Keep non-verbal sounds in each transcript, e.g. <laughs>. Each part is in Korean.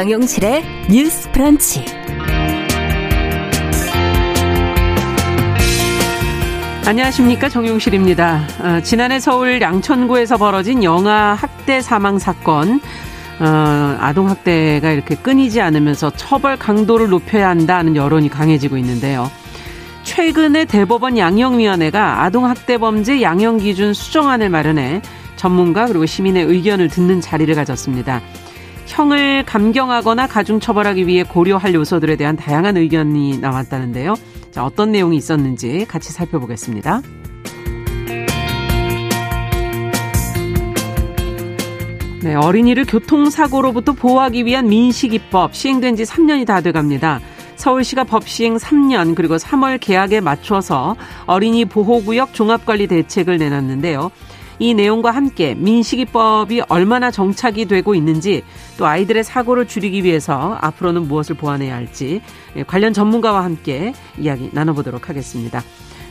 정용실의 뉴스 프런치. 안녕하십니까 정용실입니다. 어, 지난해 서울 양천구에서 벌어진 영아 학대 사망 사건 어, 아동 학대가 이렇게 끊이지 않으면서 처벌 강도를 높여야 한다는 여론이 강해지고 있는데요. 최근에 대법원 양형위원회가 아동 학대 범죄 양형 기준 수정안을 마련해 전문가 그리고 시민의 의견을 듣는 자리를 가졌습니다. 형을 감경하거나 가중 처벌하기 위해 고려할 요소들에 대한 다양한 의견이 나왔다는데요. 자, 어떤 내용이 있었는지 같이 살펴보겠습니다. 네, 어린이를 교통사고로부터 보호하기 위한 민식이법 시행된 지 3년이 다 돼갑니다. 서울시가 법 시행 3년 그리고 3월 개학에 맞춰서 어린이 보호구역 종합관리 대책을 내놨는데요. 이 내용과 함께 민식이법이 얼마나 정착이 되고 있는지 또 아이들의 사고를 줄이기 위해서 앞으로는 무엇을 보완해야 할지 관련 전문가와 함께 이야기 나눠보도록 하겠습니다.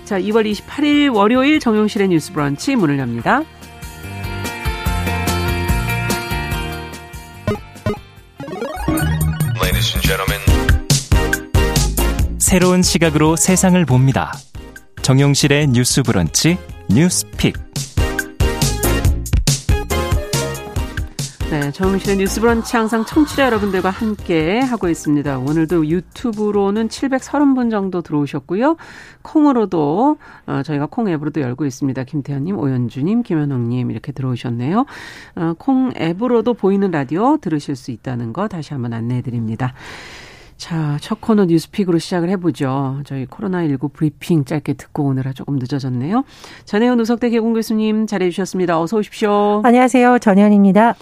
자, 2월 28일 월요일 정용실의 뉴스 브런치 문을 엽니다. 새로운 시각으로 세상을 봅니다. 정용실의 뉴스 브런치 뉴스픽. 네, 정용실의 뉴스 브런치 항상 청취자 여러분들과 함께 하고 있습니다. 오늘도 유튜브로는 730분 정도 들어오셨고요. 콩으로도 어, 저희가 콩 앱으로도 열고 있습니다. 김태현님, 오연주님, 김현웅님 이렇게 들어오셨네요. 어, 콩 앱으로도 보이는 라디오 들으실 수 있다는 거 다시 한번 안내해드립니다. 자, 첫 코너 뉴스픽으로 시작을 해보죠. 저희 코로나19 브리핑 짧게 듣고 오느라 조금 늦어졌네요. 전혜연 우석대 개공 교수님 잘해주셨습니다. 어서 오십시오. 안녕하세요. 전혜연입니다.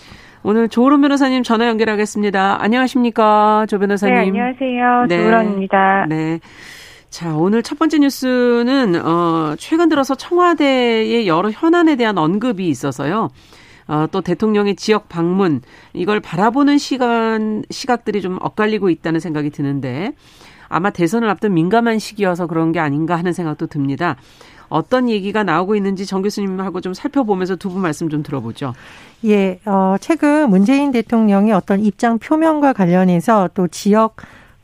오늘 조으론 변호사님 전화 연결하겠습니다. 안녕하십니까, 조 변호사님. 네, 안녕하세요. 네. 조으론입니다. 네. 자, 오늘 첫 번째 뉴스는 어 최근 들어서 청와대의 여러 현안에 대한 언급이 있어서요. 어, 또 대통령의 지역 방문 이걸 바라보는 시간 시각들이 좀 엇갈리고 있다는 생각이 드는데 아마 대선을 앞둔 민감한 시기여서 그런 게 아닌가 하는 생각도 듭니다. 어떤 얘기가 나오고 있는지 정 교수님하고 좀 살펴보면서 두 분 말씀 좀 들어보죠. 예, 어, 최근 문재인 대통령의 어떤 입장 표명과 관련해서 또 지역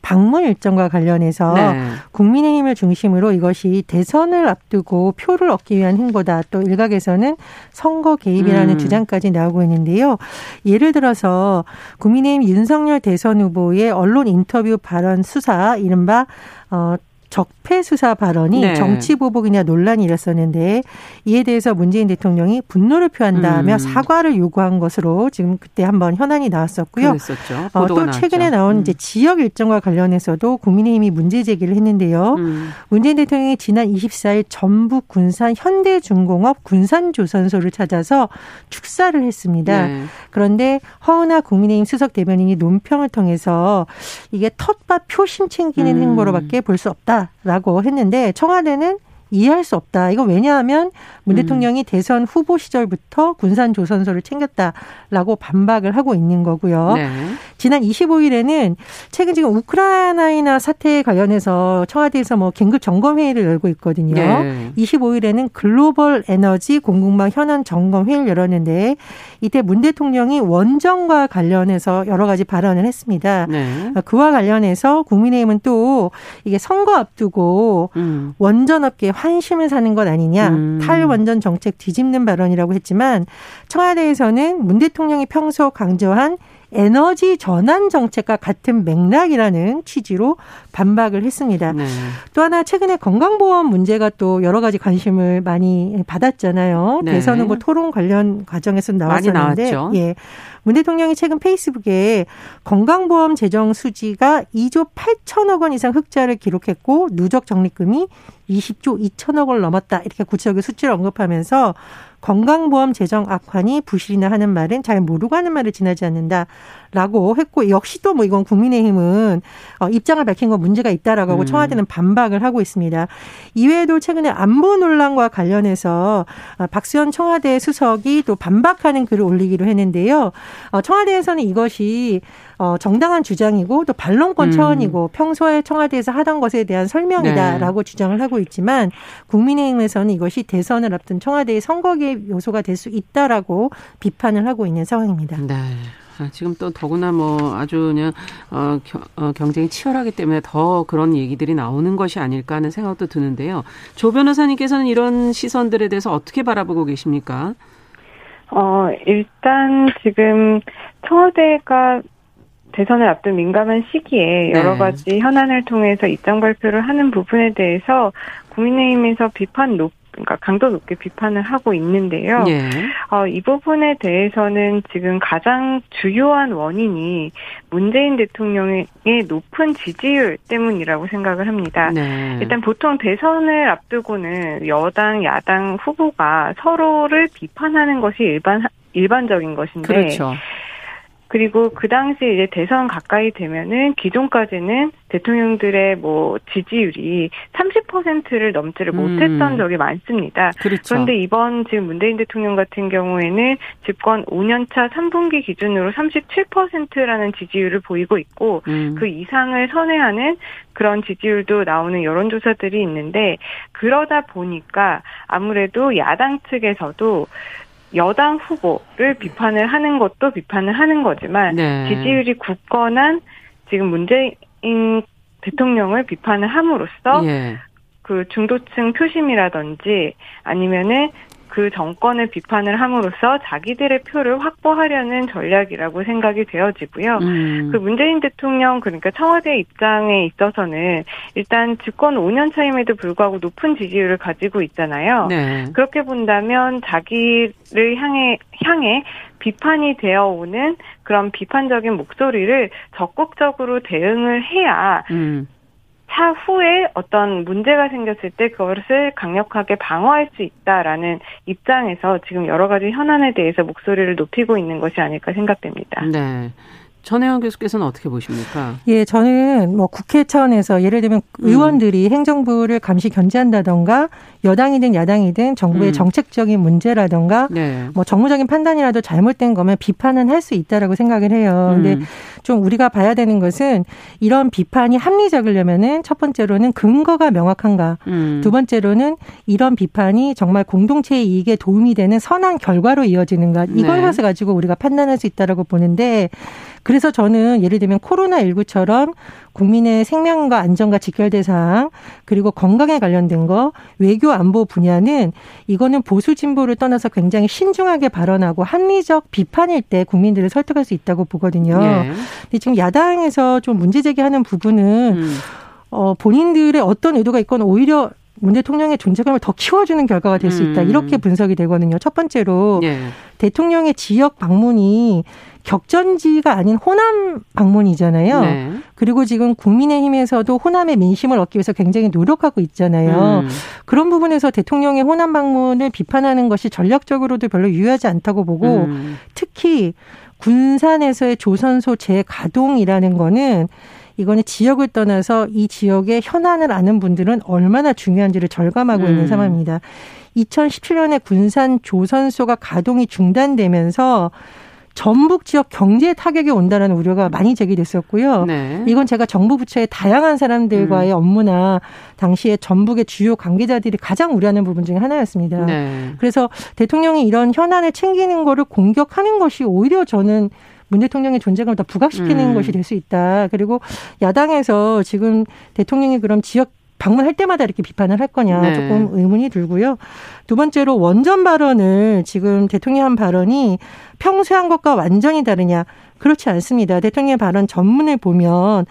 방문 일정과 관련해서 네. 국민의힘을 중심으로 이것이 대선을 앞두고 표를 얻기 위한 행보다 또 일각에서는 선거 개입이라는 음. 주장까지 나오고 있는데요. 예를 들어서 국민의힘 윤석열 대선 후보의 언론 인터뷰 발언 수사 이른바 어 적폐 수사 발언이 네. 정치 보복이냐 논란이 일었었는데 이에 대해서 문재인 대통령이 분노를 표한다며 음. 사과를 요구한 것으로 지금 그때 한번 현안이 나왔었고요. 그랬었죠. 어, 또 최근에 나온 음. 이제 지역 일정과 관련해서도 국민의힘이 문제 제기를 했는데요. 음. 문재인 대통령이 지난 24일 전북 군산 현대중공업 군산조선소를 찾아서 축사를 했습니다. 네. 그런데 허은하 국민의힘 수석 대변인이 논평을 통해서 이게 텃밭 표심 챙기는 음. 행보로밖에 볼 수 없다. 라고 했는데 청와대는 이해할 수 없다. 이거 왜냐하면 문 음. 대통령이 음. 대선 후보 시절부터 군산 조선소를 챙겼다라고 반박을 하고 있는 거고요. 네. 지난 25일에는 최근 지금 우크라이나 사태에 관련해서 청와대에서 뭐 긴급 점검 회의를 열고 있거든요. 네. 25일에는 글로벌 에너지 공급망 현안 점검 회의를 열었는데 이때 문 대통령이 원전과 관련해서 여러 가지 발언을 했습니다. 네. 그와 관련해서 국민의힘은 또 이게 선거 앞두고 음. 원전업계 환심을 사는 것 아니냐 음. 탈원전 정책 뒤집는 발언이라고 했지만 청와대에서는 문 대통령이 평소 강조한 에너지 전환 정책과 같은 맥락이라는 취지로 반박을 했습니다. 네. 또 하나 최근에 건강보험 문제가 또 여러 가지 관심을 많이 받았잖아요. 네. 대선 후보 토론 관련 과정에서 나왔었는데 예. 문 대통령이 최근 페이스북에 건강보험 재정 수지가 2조 8천억 원 이상 흑자를 기록했고 누적 적립금이 20조 2천억 원을 넘었다. 이렇게 구체적인 수치를 언급하면서 건강보험 재정 악화니 부실이나 하는 말은 잘 모르고 하는 말을 지나지 않는다라고 했고 역시 또 뭐 이건 국민의힘은 어, 입장을 밝힌 건 문제가 있다라고 하고 음. 청와대는 반박을 하고 있습니다. 이외에도 최근에 안보 논란과 관련해서 어, 박수현 청와대 수석이 또 반박하는 글을 올리기로 했는데요. 어, 청와대에서는 이것이 어, 정당한 주장이고 또 반론권 음. 차원이고 평소에 청와대에서 하던 것에 대한 설명이다라고 네. 주장을 하고 있지만 국민의힘에서는 이것이 대선을 앞둔 청와대의 선거 개입 요소가 될 수 있다라고 비판을 하고 있는 상황입니다. 네. 아, 지금 또 더구나 뭐 아주 그냥 어, 겨, 어, 경쟁이 치열하기 때문에 더 그런 얘기들이 나오는 것이 아닐까 하는 생각도 드는데요. 조 변호사님께서는 이런 시선들에 대해서 어떻게 바라보고 계십니까? 어, 일단 지금 청와대가 대선을 앞둔 민감한 시기에 여러 네. 가지 현안을 통해서 입장 발표를 하는 부분에 대해서 국민의힘에서 비판 높 그러니까 강도 높게 비판을 하고 있는데요. 예. 어, 이 부분에 대해서는 지금 가장 주요한 원인이 문재인 대통령의 높은 지지율 때문이라고 생각을 합니다. 네. 일단 보통 대선을 앞두고는 여당, 야당 후보가 서로를 비판하는 것이 일반 일반적인 것인데 그렇죠. 그리고 그 당시 이제 대선 가까이 되면은 기존까지는 대통령들의 뭐 지지율이 30%를 넘지를 음. 못했던 적이 많습니다. 그렇죠. 그런데 이번 지금 문재인 대통령 같은 경우에는 집권 5년차 3분기 기준으로 37%라는 지지율을 보이고 있고 음. 그 이상을 선회하는 그런 지지율도 나오는 여론조사들이 있는데 그러다 보니까 아무래도 야당 측에서도 여당 후보를 비판을 하는 것도 비판을 하는 거지만 네. 지지율이 굳건한 지금 문재인 대통령을 비판을 함으로써 예. 그 중도층 표심이라든지 아니면은 그 정권을 비판을 함으로써 자기들의 표를 확보하려는 전략이라고 생각이 되어지고요. 음. 그 문재인 대통령 그러니까 청와대 입장에 있어서는 일단 집권 5년 차임에도 불구하고 높은 지지율을 가지고 있잖아요. 네. 그렇게 본다면 자기를 향해 향해 비판이 되어 오는 그런 비판적인 목소리를 적극적으로 대응을 해야 음. 차후에 어떤 문제가 생겼을 때 그것을 강력하게 방어할 수 있다라는 입장에서 지금 여러 가지 현안에 대해서 목소리를 높이고 있는 것이 아닐까 생각됩니다. 네. 전혜원 교수께서는 어떻게 보십니까? 예, 저는 뭐 국회 차원에서 예를 들면 음. 의원들이 음. 행정부를 감시 견제한다던가 여당이든 야당이든 정부의 음. 정책적인 문제라던가 네. 뭐 정무적인 판단이라도 잘못된 거면 비판은 할 수 있다라고 생각을 해요. 근데 음. 좀 우리가 봐야 되는 것은 이런 비판이 합리적이려면은 첫 번째로는 근거가 명확한가. 음. 두 번째로는 이런 비판이 정말 공동체의 이익에 도움이 되는 선한 결과로 이어지는가. 이걸 네. 가지고 우리가 판단할 수 있다라고 보는데 그래서 저는 예를 들면 코로나19처럼 국민의 생명과 안전과 직결된 사항 그리고 건강에 관련된 거 외교 안보 분야는 이거는 보수 진보를 떠나서 굉장히 신중하게 발언하고 합리적 비판일 때 국민들을 설득할 수 있다고 보거든요. 네. 근데 지금 야당에서 좀 문제 제기하는 부분은 음. 어 본인들의 어떤 의도가 있건 오히려 문 대통령의 존재감을 더 키워주는 결과가 될 수 있다. 음. 이렇게 분석이 되거든요. 첫 번째로 네. 대통령의 지역 방문이 격전지가 아닌 호남 방문이잖아요. 네. 그리고 지금 국민의힘에서도 호남의 민심을 얻기 위해서 굉장히 노력하고 있잖아요. 음. 그런 부분에서 대통령의 호남 방문을 비판하는 것이 전략적으로도 별로 유효하지 않다고 보고 음. 특히 군산에서의 조선소 재가동이라는 거는 이거는 지역을 떠나서 이 지역의 현안을 아는 분들은 얼마나 중요한지를 절감하고 음. 있는 상황입니다. 2017년에 군산 조선소가 가동이 중단되면서 전북 지역 경제 타격이 온다는 우려가 많이 제기됐었고요. 네. 이건 제가 정부 부처의 다양한 사람들과의 음. 업무나 당시에 전북의 주요 관계자들이 가장 우려하는 부분 중에 하나였습니다. 네. 그래서 대통령이 이런 현안을 챙기는 거를 공격하는 것이 오히려 저는 문 대통령의 존재감을 더 부각시키는 음. 것이 될 수 있다. 그리고 야당에서 지금 대통령이 그럼 지역 방문할 때마다 이렇게 비판을 할 거냐 네. 조금 의문이 들고요. 두 번째로 원전 발언을 지금 대통령 한 발언이 평소에 한 것과 완전히 다르냐 그렇지 않습니다. 대통령의 발언 전문을 보면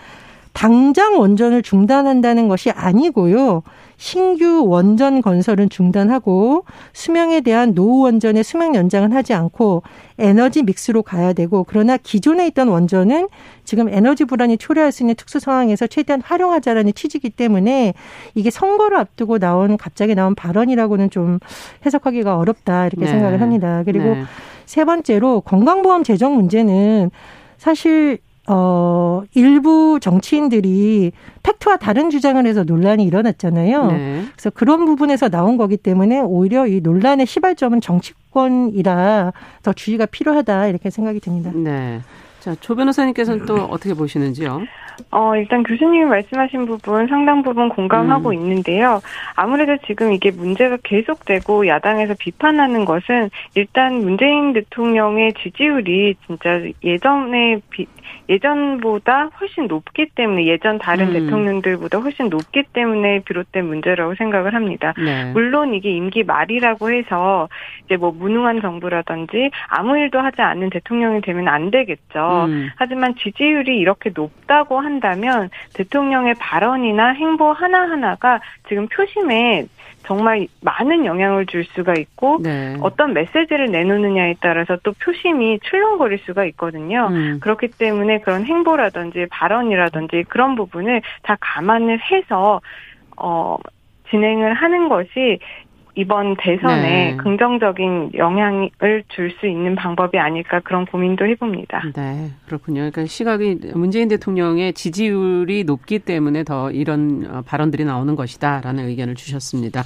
당장 원전을 중단한다는 것이 아니고요. 신규 원전 건설은 중단하고 수명에 대한 노후 원전의 수명 연장은 하지 않고 에너지 믹스로 가야 되고 그러나 기존에 있던 원전은 지금 에너지 불안이 초래할 수 있는 특수 상황에서 최대한 활용하자라는 취지이기 때문에 이게 선거를 앞두고 나온 갑자기 나온 발언이라고는 좀 해석하기가 어렵다 이렇게 네. 생각을 합니다. 그리고 네. 세 번째로 건강보험 재정 문제는 사실 어, 일부 정치인들이 팩트와 다른 주장을 해서 논란이 일어났잖아요. 네. 그래서 그런 부분에서 나온 거기 때문에 오히려 이 논란의 시발점은 정치권이라 더 주의가 필요하다 이렇게 생각이 듭니다. 네. 자, 조 변호사님께서는 또 어떻게 보시는지요? 어, 일단 교수님이 말씀하신 부분 상당 부분 공감하고 음. 있는데요. 아무래도 지금 이게 문제가 계속되고 야당에서 비판하는 것은 일단 문재인 대통령의 지지율이 진짜 예전에 비, 예전보다 훨씬 높기 때문에 예전 다른 음. 대통령들보다 훨씬 높기 때문에 비롯된 문제라고 생각을 합니다. 네. 물론 이게 임기 말이라고 해서 이제 뭐 무능한 정부라든지 아무 일도 하지 않는 대통령이 되면 안 되겠죠. 음. 하지만 지지율이 이렇게 높다고 한다면 대통령의 발언이나 행보 하나하나가 지금 표심에 정말 많은 영향을 줄 수가 있고 네. 어떤 메시지를 내놓느냐에 따라서 또 표심이 출렁거릴 수가 있거든요. 음. 그렇기 때문에 그런 행보라든지 발언이라든지 그런 부분을 다 감안을 해서 어 진행을 하는 것이 이번 대선에 네. 긍정적인 영향을 줄 수 있는 방법이 아닐까 그런 고민도 해봅니다. 네, 그렇군요. 그러니까 시각이 문재인 대통령의 지지율이 높기 때문에 더 이런 어, 발언들이 나오는 것이다라는 의견을 주셨습니다.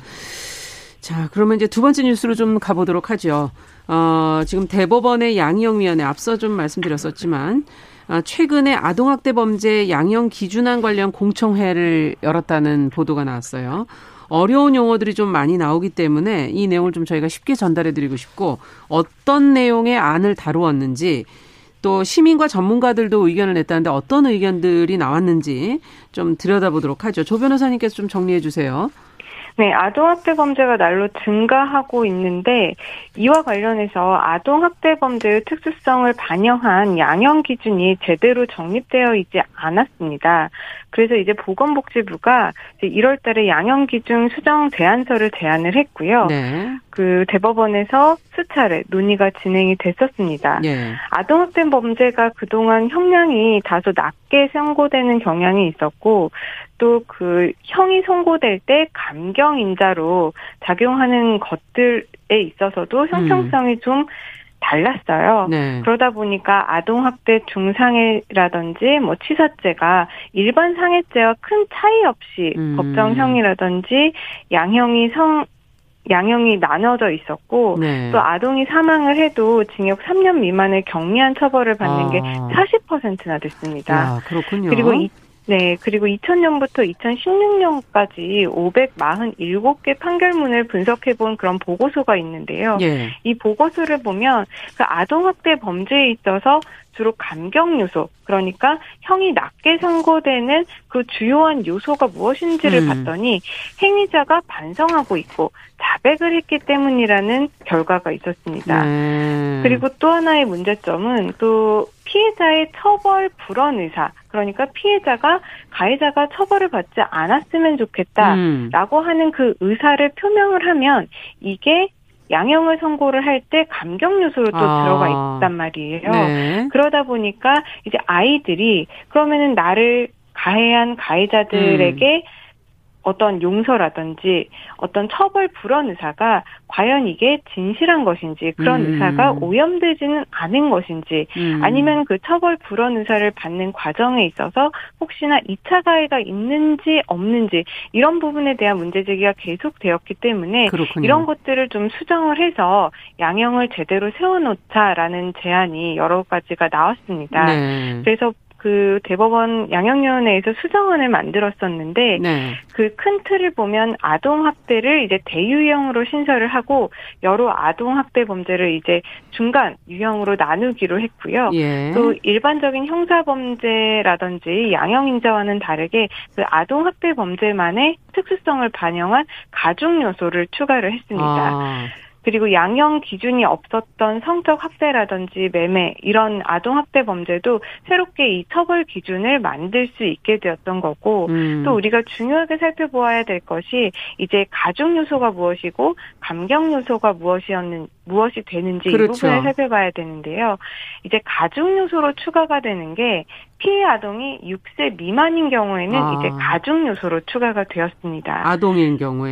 자, 그러면 이제 두 번째 뉴스로 좀 가보도록 하죠. 어, 지금 대법원의 양형위원회 앞서 좀 말씀드렸었지만 어, 최근에 아동학대 범죄 양형 기준안 관련 공청회를 열었다는 보도가 나왔어요. 어려운 용어들이 좀 많이 나오기 때문에 이 내용을 좀 저희가 쉽게 전달해 드리고 싶고 어떤 내용의 안을 다루었는지 또 시민과 전문가들도 의견을 냈다는데 어떤 의견들이 나왔는지 좀 들여다보도록 하죠. 조 변호사님께서 좀 정리해 주세요. 네, 아동학대 범죄가 날로 증가하고 있는데 이와 관련해서 아동학대 범죄의 특수성을 반영한 양형 기준이 제대로 정립되어 있지 않았습니다. 그래서 이제 보건복지부가 1월 달에 양형 기준 수정 제안서를 제안을 했고요. 네. 그 대법원에서 수차례 논의가 진행이 됐었습니다. 네. 아동학대 범죄가 그동안 형량이 다소 낮게 선고되는 경향이 있었고 또 그 형이 선고될 때 감경 인자로 작용하는 것들에 있어서도 형평성이 음. 좀 달랐어요. 네. 그러다 보니까 아동학대 중상해라든지 뭐 치사죄가 일반 상해죄와 큰 차이 없이 음. 법정형이라든지 양형이 성 양형이 나눠져 있었고 네. 또 아동이 사망을 해도 징역 3년 미만의 경미한 처벌을 받는 아. 게 40%나 됐습니다. 야, 그렇군요. 그리고 이, 네, 그리고 2000년부터 2016년까지 547개 판결문을 분석해 본 그런 보고서가 있는데요. 예. 이 보고서를 보면 그 아동학대 범죄에 있어서 주로 감경 요소, 그러니까 형이 낮게 선고되는 그 주요한 요소가 무엇인지를 음. 봤더니 행위자가 반성하고 있고 자백을 했기 때문이라는 결과가 있었습니다. 음. 그리고 또 하나의 문제점은 또 피해자의 처벌 불원 의사, 그러니까 피해자가 가해자가 처벌을 받지 않았으면 좋겠다라고 음. 하는 그 의사를 표명을 하면 이게 양형을 선고를 할 때 감경 요소로 또 아. 들어가 있단 말이에요. 네. 그러다 보니까 이제 아이들이 그러면은 나를 가해한 가해자들에게 음. 어떤 용서라든지 어떤 처벌 불원 의사가 과연 이게 진실한 것인지 그런 음. 의사가 오염되지는 않은 것인지 음. 아니면 그 처벌 불원 의사를 받는 과정에 있어서 혹시나 2차 가해가 있는지 없는지 이런 부분에 대한 문제 제기가 계속 되었기 때문에 그렇군요. 이런 것들을 좀 수정을 해서 양형을 제대로 세워놓자라는 제안이 여러 가지가 나왔습니다. 네. 그래서 그 대법원 양형위원회에서 수정안을 만들었었는데 네. 그큰 틀을 보면 아동 학대를 이제 대유형으로 신설을 하고 여러 아동 학대 범죄를 이제 중간 유형으로 나누기로 했고요. 예. 또 일반적인 형사 범죄라든지 양형 인자와는 다르게 그 아동 학대 범죄만의 특수성을 반영한 가중 요소를 추가를 했습니다. 아. 그리고 양형 기준이 없었던 성적 학대라든지 매매 이런 아동 학대 범죄도 새롭게 이 처벌 기준을 만들 수 있게 되었던 거고 음. 또 우리가 중요하게 살펴보아야 될 것이 이제 가중 요소가 무엇이고 감경 요소가 무엇이었는 무엇이 되는지 그렇죠. 이 부분을 살펴봐야 되는데요. 이제 가중 요소로 추가가 되는 게 피해 아동이 6세 미만인 경우에는 아. 이제 가중 요소로 추가가 되었습니다. 아동인 경우에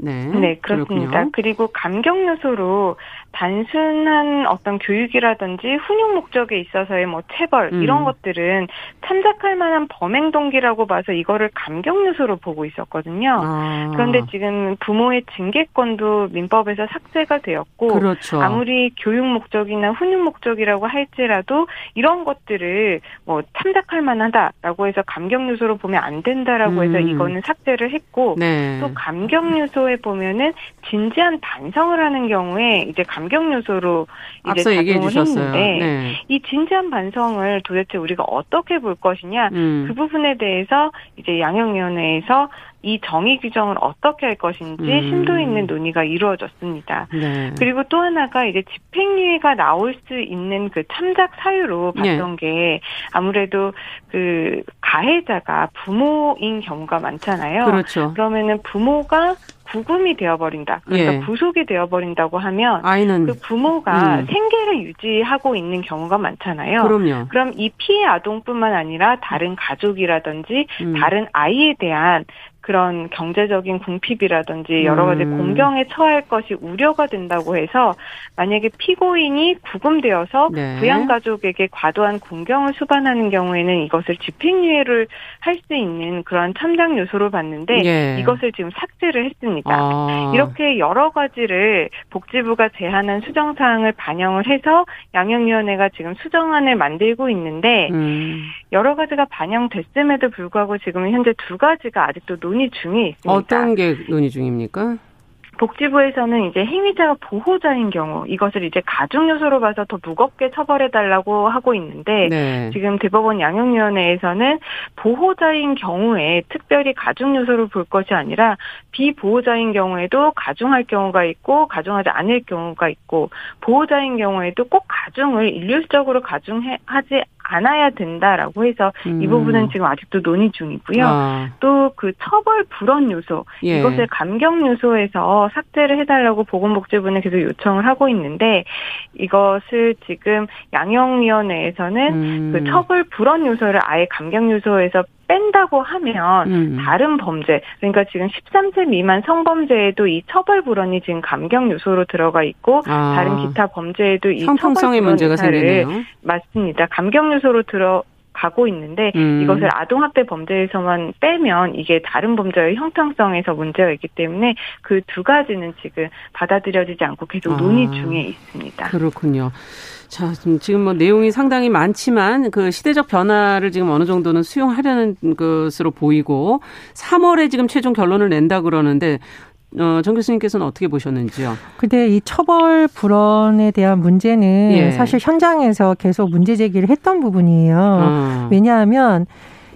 네, 네 그렇습니다. 그렇군요. 그리고 감경 요소로 단순한 어떤 교육이라든지 훈육 목적에 있어서의 뭐 체벌 음. 이런 것들은 참작할 만한 범행 동기라고 봐서 이거를 감경 요소로 보고 있었거든요. 아. 그런데 지금 부모의 징계권도 민법에서 삭제가 되었고 그렇죠. 아무리 교육 목적이나 훈육 목적이라고 할지라도 이런 것들을 뭐 참작할 만하다라고 해서 감경 요소로 보면 안 된다라고 해서 음. 이거는 삭제를 했고 네. 또 감경 요소에 보면은 진지한 반성을 하는 경우에 이제 감경 요소로 이제 작용을. 했는데 네. 이 진지한 반성을 도대체 우리가 어떻게 볼 것이냐 음. 그 부분에 대해서 이제 양형위원회에서 이 정의 규정을 어떻게 할 것인지 음. 심도 있는 논의가 이루어졌습니다. 네. 그리고 또 하나가 이제 집행유예가 나올 수 있는 그 참작 사유로 네. 봤던 게 아무래도 그 가해자가 부모인 경우가 많잖아요. 그렇죠. 그러면은 부모가 구금이 되어버린다. 그러니까 예. 구속이 되어버린다고 하면 아이는 그 부모가 음. 생계를 유지하고 있는 경우가 많잖아요. 그럼요. 그럼 이 피해 아동뿐만 아니라 다른 가족이라든지 음. 다른 아이에 대한 그런 경제적인 궁핍이라든지 여러 가지 음. 공경에 처할 것이 우려가 된다고 해서 만약에 피고인이 구금되어서 네. 부양 가족에게 과도한 공경을 수반하는 경우에는 이것을 집행유예를 할 수 있는 그런 참작 요소로 봤는데 예. 이것을 지금 삭제를 했습니다. 아. 이렇게 여러 가지를 복지부가 제안한 수정 사항을 반영을 해서 양형위원회가 지금 수정안을 만들고 있는데 음. 여러 가지가 반영됐음에도 불구하고 지금 현재 두 가지가 아직도 논의 중에 있습니다. 어떤 게 논의 중입니까? 복지부에서는 이제 행위자가 보호자인 경우 이것을 이제 가중 요소로 봐서 더 무겁게 처벌해 달라고 하고 있는데 네. 지금 대법원 양형위원회에서는 보호자인 경우에 특별히 가중 요소를 볼 것이 아니라 비보호자인 경우에도 가중할 경우가 있고 가중하지 않을 경우가 있고 보호자인 경우에도 꼭 가중을 일률적으로 가중하지 않아야 된다라고 해서 이 음. 부분은 지금 아직도 논의 중이고요. 아. 또그 처벌 불원 요소 예. 이것을 감경 요소에서 삭제를 해달라고 보건복지부는 계속 요청을 하고 있는데 이것을 지금 양형위원회에서는 음. 그 처벌 불원 요소를 아예 감경 요소에서 뺀다고 하면 음. 다른 범죄 그러니까 지금 13세 미만 성범죄에도 이 처벌 불원이 지금 감경 요소로 들어가 있고 아. 다른 기타 범죄에도 이 불원 문제가 생기네요. 맞습니다. 감경 요소로 들어 가고 있는데 음. 이것을 아동학대 범죄에서만 빼면 이게 다른 범죄의 형평성에서 문제가 있기 때문에 그 두 가지는 지금 받아들여지지 않고 계속 아. 논의 중에 있습니다. 그렇군요. 자, 지금- 뭐 내용이 상당히 많지만 그 시대적 변화를 지금 어느 정도는 수용하려는 것으로 보이고 3월에 지금 최종 결론을 낸다 그러는데 어, 정 교수님께서는 어떻게 보셨는지요? 근데 이 처벌 불원에 대한 문제는 예. 사실 현장에서 계속 문제 제기를 했던 부분이에요. 어. 왜냐하면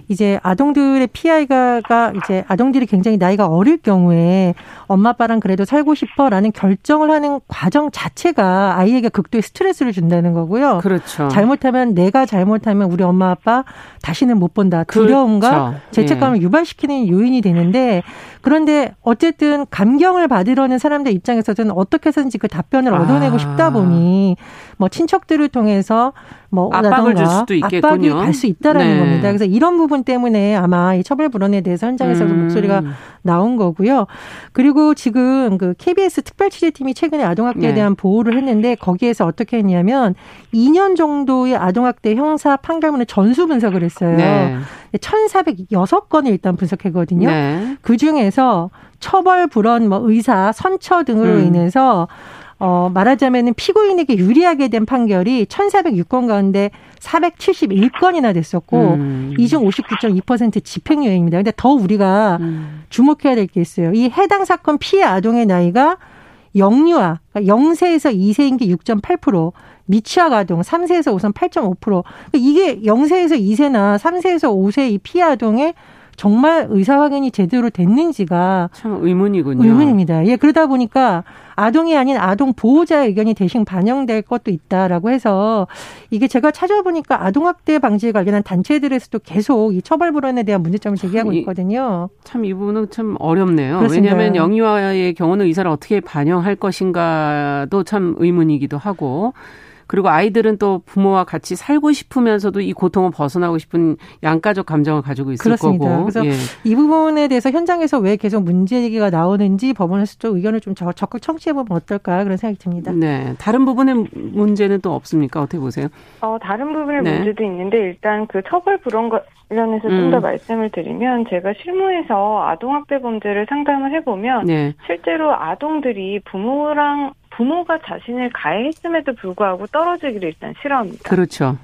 이제 아동들의 피해가 이제 아동들이 굉장히 나이가 어릴 경우에 엄마 아빠랑 그래도 살고 싶어라는 결정을 하는 과정 자체가 아이에게 극도의 스트레스를 준다는 거고요. 그렇죠. 잘못하면 내가 잘못하면 우리 엄마 아빠 다시는 못 본다. 두려움과 그렇죠. 죄책감을 유발시키는 요인이 되는데 그런데 어쨌든 감경을 받으려는 사람들 입장에서는 어떻게 해서든지 그 답변을 아. 얻어내고 싶다 보니 뭐 친척들을 통해서 뭐 압박을 줄 수도 있겠군요. 압박이 갈 수 있다라는 네. 겁니다. 그래서 이런 부분 때문에 아마 이 처벌 불원에 대해서 현장에서도 음. 목소리가 나온 거고요. 그리고 지금 그 KBS 특별 취재팀이 최근에 아동학대에 네. 대한 보호를 했는데 거기에서 어떻게 했냐면 2년 정도의 아동학대 형사 판결문을 전수 분석을 했어요. 네. 1,406건을 일단 분석했거든요. 네. 그 중에서 처벌 불원, 뭐 의사, 선처 등으로 음. 인해서 어, 말하자면은 피고인에게 유리하게 된 판결이 1,406건 가운데 471건이나 됐었고 음. 이중 59.2% 집행유예입니다. 근데 더 우리가 음. 주목해야 될 게 있어요. 이 해당 사건 피해 아동의 나이가 영유아, 그러니까 0세에서 2세인 게 6.8%, 미취학 아동 3세에서 5세 8.5%. 그러니까 이게 0세에서 2세나 3세에서 5세 이 피해 아동의 정말 의사 확인이 제대로 됐는지가 참 의문이군요. 의문입니다. 예, 그러다 보니까 아동이 아닌 아동 보호자의 의견이 대신 반영될 것도 있다라고 해서 이게 제가 찾아보니까 아동학대 방지에 관련한 단체들에서도 계속 이 처벌 불원에 대한 문제점을 제기하고 이- 있거든요. 참 이 부분은 참 어렵네요. 그렇습니다. 왜냐하면 영유아의 경우는 의사를 어떻게 반영할 것인가도 참 의문이기도 하고 그리고 아이들은 또 부모와 같이 살고 싶으면서도 이 고통을 벗어나고 싶은 양가적 감정을 가지고 있을 그렇습니다. 거고. 그래서 예. 이 부분에 대해서 현장에서 왜 계속 문제 제기가 나오는지 법원에서 좀 의견을 좀 적극 청취해 보면 어떨까 그런 생각이 듭니다. 네. 다른 부분의 문제는 또 없습니까? 어떻게 보세요? 어, 다른 부분의 네. 문제도 있는데 일단 그 처벌 불원 관련해서 좀 음. 더 말씀을 드리면 제가 실무에서 아동학대 범죄를 상담을 해보면 네. 실제로 아동들이 부모랑 부모가 자신을 가해했음에도 불구하고 떨어지기를 일단 싫어합니다. 그렇죠.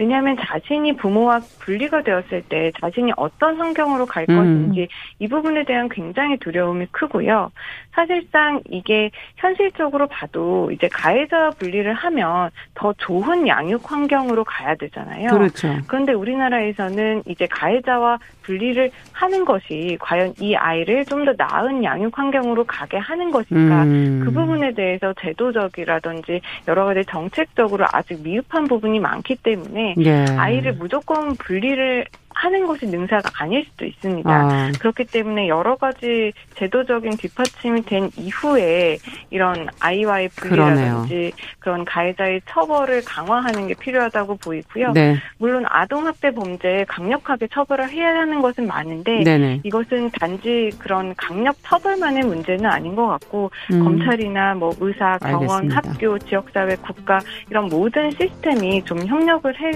왜냐하면 자신이 부모와 분리가 되었을 때 자신이 어떤 환경으로 갈 음. 것인지 이 부분에 대한 굉장히 두려움이 크고요. 사실상 이게 현실적으로 봐도 이제 가해자와 분리를 하면 더 좋은 양육 환경으로 가야 되잖아요. 그렇죠. 그런데 우리나라에서는 이제 가해자와 분리를 하는 것이 과연 이 아이를 좀 더 나은 양육 환경으로 가게 하는 것인가 음. 그 부분에 대해서 제도적이라든지 여러 가지 정책적으로 아직 미흡한 부분이 많기 때문에 예. 아이를 무조건 분리를 하는 것이 능사가 아닐 수도 있습니다. 아, 그렇기 때문에 여러 가지 제도적인 뒷받침이 된 이후에 이런 아이와의 분리라든지 그런 가해자의 처벌을 강화하는 게 필요하다고 보이고요. 네. 물론 아동학대 범죄에 강력하게 처벌을 해야 하는 것은 많은데 네네. 이것은 단지 그런 강력 처벌만의 문제는 아닌 것 같고 음. 검찰이나 뭐 의사, 병원, 알겠습니다. 학교, 지역사회, 국가 이런 모든 시스템이 좀 협력을 해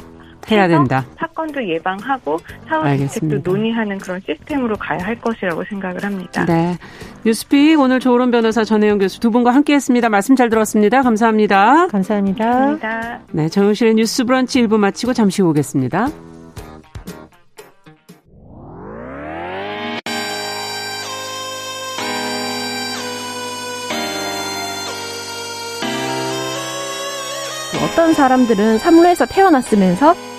해야 된다. 사건도 예방하고 사후. 대책도 논의하는 그런 시스템으로 가야 할 것이라고 생각을 합니다. 네. 뉴스픽 오늘 조론 변호사 전혜영 교수 두 분과 함께했습니다. 말씀 잘 들었습니다. 감사합니다. 감사합니다. 감사합니다. 네, 정영실의 뉴스 브런치 1부 마치고 잠시 후 오겠습니다. 어떤 사람들은 삼루에서 태어났으면서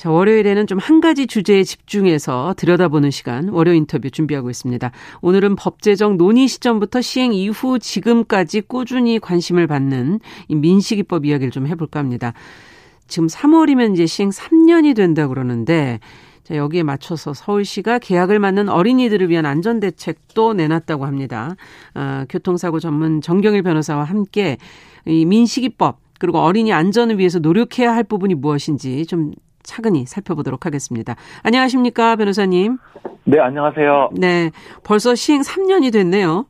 자, 월요일에는 좀 한 가지 주제에 집중해서 들여다보는 시간, 월요 인터뷰 준비하고 있습니다. 오늘은 법 제정 논의 시점부터 시행 이후 지금까지 꾸준히 관심을 받는 이 민식이법 이야기를 좀 해볼까 합니다. 지금 3월이면 이제 시행 3년이 된다 그러는데, 자, 여기에 맞춰서 서울시가 계약을 맞는 어린이들을 위한 안전대책도 내놨다고 합니다. 아, 교통사고 전문 정경일 변호사와 함께 이 민식이법, 그리고 어린이 안전을 위해서 노력해야 할 부분이 무엇인지 좀 차근히 살펴보도록 하겠습니다. 안녕하십니까, 변호사님. 네, 안녕하세요. 네. 벌써 시행 3년이 됐네요.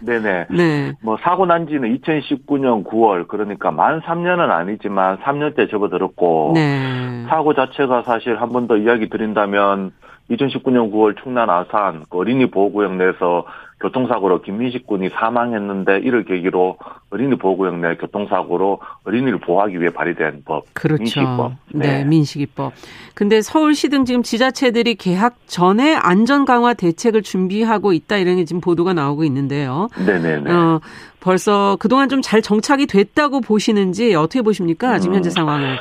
네네. <laughs> 네. 뭐, 사고 난 지는 2019년 9월, 그러니까 만 3년은 아니지만 3년째 접어들었고, 네. 사고 자체가 사실 한 번 더 이야기 드린다면, 2019년 9월 충남 아산 그 어린이 보호구역 내에서 교통사고로 김민식 군이 사망했는데 이를 계기로 어린이 보호구역 내 교통사고로 어린이를 보호하기 위해 발의된 법. 그렇죠. 민식이법. 네. 네. 민식이법. 근데 서울시 등 지금 지자체들이 계약 전에 안전 강화 대책을 준비하고 있다 이런 게 지금 보도가 나오고 있는데요. 네네네. 어, 벌써 그동안 좀 잘 정착이 됐다고 보시는지 어떻게 보십니까? 지금 현재 음. 상황을.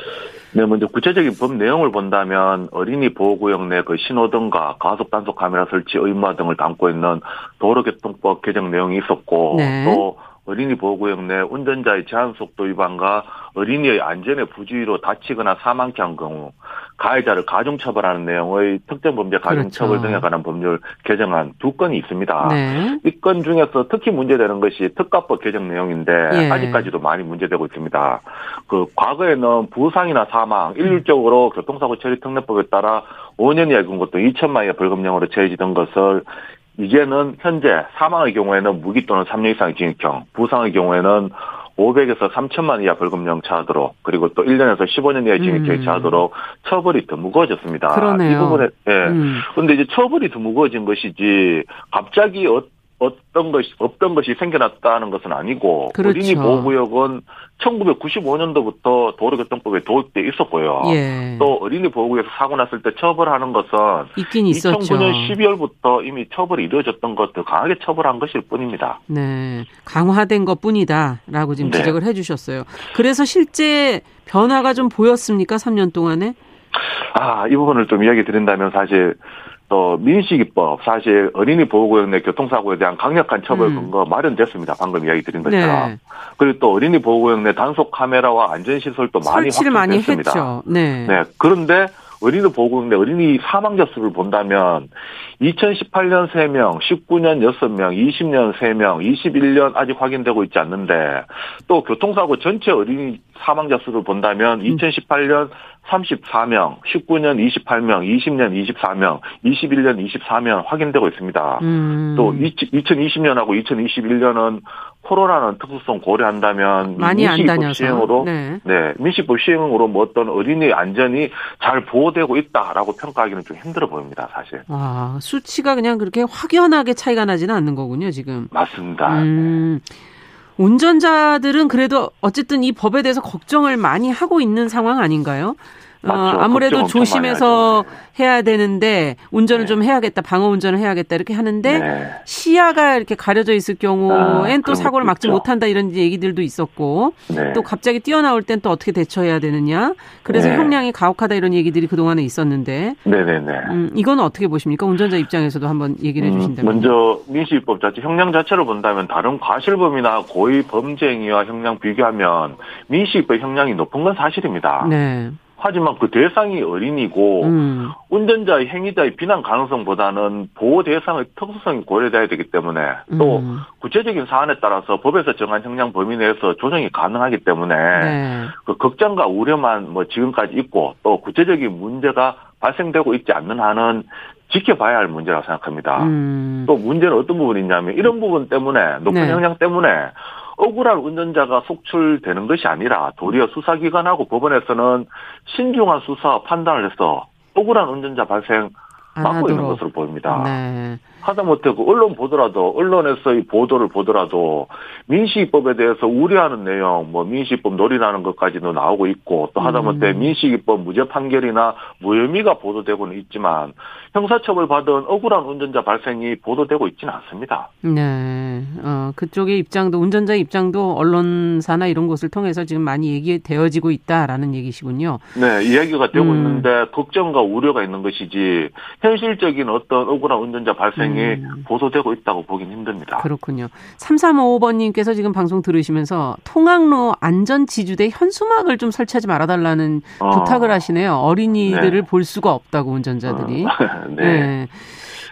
네, 먼저 구체적인 법 내용을 본다면 어린이 보호구역 내 그 신호등과 가속 단속 카메라 설치 의무화 등을 담고 있는 도로교통법 개정 내용이 있었고 네. 또 어린이 보호구역 내 운전자의 제한 속도 위반과 어린이의 안전에 부주의로 다치거나 사망케 한 경우 가해자를 가중처벌하는 내용의 특정범죄 가중처벌 그렇죠. 등에 관한 법률 개정안 두 건이 있습니다. 네. 이건 중에서 특히 문제되는 것이 특가법 개정 내용인데 예. 아직까지도 많이 문제되고 있습니다. 그 과거에는 부상이나 사망, 일률적으로 교통사고 처리 특례법에 따라 5년 이하의 또 2천만 원의 벌금형으로 처해지던 것을 이제는 현재 사망의 경우에는 무기 또는 3년 이상의 징역형, 부상의 경우에는 500에서 3천만 원 이하 벌금형 차하도록 그리고 또 1년에서 15년 이하의 징역형이 음. 차하도록 처벌이 더 무거워졌습니다. 그러네요. 이 부분에 예. 음. 근데 이제 처벌이 더 무거워진 것이지 갑자기 어, 어떤 것이 없던 것이 생겨났다는 것은 아니고 그렇죠. 어린이 보호구역은 1995년도부터 도로교통법에 도입돼 있었고요. 예. 또 어린이 보호구역에서 사고 났을 때 처벌하는 것은 있긴 있었죠. 2009년 12월부터 이미 처벌이 이루어졌던 것도 강하게 처벌한 것일 뿐입니다. 네. 강화된 것 뿐이다라고 지금 네. 지적을 해 주셨어요. 그래서 실제 변화가 좀 보였습니까? 3년 동안에? 아, 이 부분을 좀 이야기 드린다면 사실 또 민식이법 사실 어린이 보호구역 내 교통사고에 대한 강력한 처벌 음. 근거 마련됐습니다. 방금 이야기 드린 것처럼. 네. 그리고 또 어린이 보호구역 내 단속 카메라와 안전 시설도 많이 설치를 많이 확충됐습니다. 네. 네. 그런데 어린이 보호구역 내 어린이 사망자 수를 본다면 2018년 3명, 19년 6명, 20년 3명, 21년 아직 확인되고 있지 않는데 또 교통사고 전체 어린이 사망자 수를 본다면 2018년 34명, 19년 28명, 20년 24명, 21년 24명 확인되고 있습니다. 음. 또 2020년하고 2021년은 코로나는 특수성 고려한다면 다녀서. 시행으로 네. 네, 민식법 시행으로 뭐 어떤 어린이 안전이 잘 보호되고 있다라고 평가하기는 좀 힘들어 보입니다, 사실. 아, 수치가 그냥 그렇게 확연하게 차이가 나지는 않는 거군요, 지금. 맞습니다. 음. 운전자들은 그래도 어쨌든 이 법에 대해서 걱정을 많이 하고 있는 상황 아닌가요? 어, 맞죠. 아 무래도 걱정 엄청 조심해서 하죠. 해야 되는데 운전을 네. 좀 해야겠다, 방어 운전을 해야겠다 이렇게 하는데 네. 시야가 이렇게 가려져 있을 경우엔 아, 또 사고를 막지. 못한다 이런 얘기들도 있었고 네. 또 갑자기 뛰어나올 땐 또 어떻게 대처해야 되느냐. 그래서 네. 형량이 가혹하다 이런 얘기들이 그 동안에 있었는데 네네네. 음, 이건 어떻게 보십니까? 운전자 입장에서도 한번 얘기를 음, 해주신다면. 먼저 민식이법 자체 형량 자체를 본다면 다른 과실범이나 고의 범죄 행위와 형량 비교하면 민식이법 형량이 높은 건 사실입니다. 네. 하지만 그 대상이 어린이고 음. 운전자의 행위자의 비난 가능성보다는 보호 대상의 특수성이 고려돼야 되기 때문에 또 음. 구체적인 사안에 따라서 법에서 정한 형량 범위 내에서 조정이 가능하기 때문에 네. 그 걱정과 우려만 뭐 지금까지 있고 또 구체적인 문제가 발생되고 있지 않는 한은 지켜봐야 할 문제라고 생각합니다. 음. 또 문제는 어떤 부분이 있냐면 이런 부분 때문에 높은 네. 형량 때문에 억울한 운전자가 속출되는 것이 아니라 도리어 수사기관하고 법원에서는 신중한 수사 판단을 해서 억울한 운전자 발생 안 막고 있는. 것으로 보입니다. 네. 하다못해 그 언론 보더라도 언론에서의 보도를 보더라도 민식이법에 대해서 우려하는 내용, 뭐 민식이법 놀이라는 것까지도 나오고 있고 또 하다못해 음. 민식이법 무죄 판결이나 무혐의가 보도되고는 있지만 형사처벌 받은 억울한 운전자 발생이 보도되고 있지는 않습니다. 네. 어, 그쪽의 입장도, 운전자의 입장도 언론사나 이런 곳을 통해서 지금 많이 얘기되어지고 있다라는 얘기시군요. 네, 이야기가 되고 음. 있는데 걱정과 우려가 있는 것이지 현실적인 어떤 억울한 운전자 발생 이 음. 보도되고 있다고 보긴 힘듭니다. 그렇군요. 3355번님께서 지금 방송 들으시면서 통학로 안전지주대 현수막을 좀 설치하지 말아달라는 어. 부탁을 하시네요. 어린이들을 네. 볼 수가 없다고 운전자들이. 어, <laughs> 네.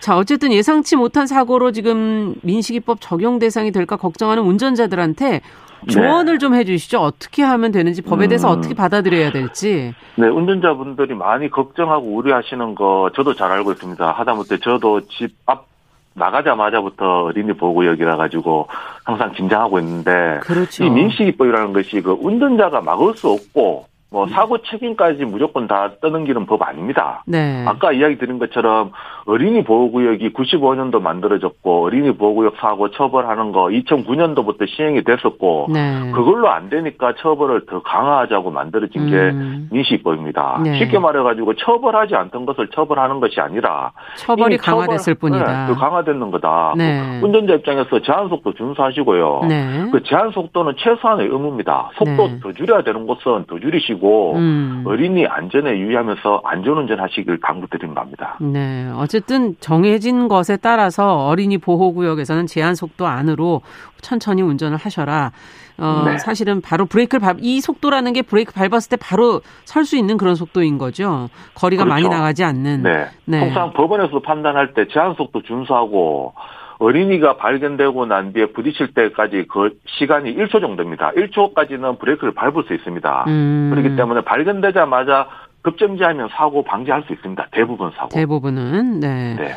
자, 어쨌든 예상치 못한 사고로 지금 민식이법 적용 대상이 될까 걱정하는 운전자들한테 조언을 좀 해주시죠. 어떻게 하면 되는지 법에 대해서 음. 어떻게 받아들여야 될지. 네, 운전자분들이 많이 걱정하고 우려하시는 거 저도 잘 알고 있습니다. 하다못해 저도 집 앞 나가자마자부터 어린이 보호구역이라 가지고 항상 긴장하고 있는데 그렇죠. 이 민식이법이라는 것이 그 운전자가 막을 수 없고 뭐 사고 책임까지 무조건 다 떠넘기는 법 아닙니다. 네. 아까 이야기 드린 것처럼 어린이 보호구역이 95년도 만들어졌고 어린이 보호구역 사고 처벌하는 거 2009년도부터 시행이 됐었고 네. 그걸로 안 되니까 처벌을 더 강화하자고 만들어진 게 음. 민식법입니다. 네. 쉽게 말해가지고 처벌하지 않던 것을 처벌하는 것이 아니라 처벌이 이미 처벌- 강화됐을 뿐이다. 네, 그 강화됐는 거다. 네. 운전자 입장에서 제한 속도 준수하시고요. 네. 그 제한 속도는 최소한의 의무입니다. 속도 네. 더 줄여야 되는 곳은 더 줄이시고 음. 어린이 안전에 유의하면서 안전운전 하시길 당부드린 바입니다. 네. 어쨌든 정해진 것에 따라서 어린이 보호구역에서는 제한 속도 안으로 천천히 운전을 하셔라. 어, 네. 사실은 바로 브레이크를 밟, 이 속도라는 게 브레이크 밟았을 때 바로 설 수 있는 그런 속도인 거죠. 거리가 많이 그렇죠. 나가지 않는. 네. 네. 통상 법원에서 판단할 때 제한 속도 준수하고 어린이가 발견되고 난 뒤에 부딪힐 때까지 그 시간이 1초 정도입니다. 1초까지는 브레이크를 밟을 수 있습니다. 음. 그렇기 때문에 발견되자마자 급정지하면 사고 방지할 수 있습니다. 대부분 사고. 대부분은 네. 네.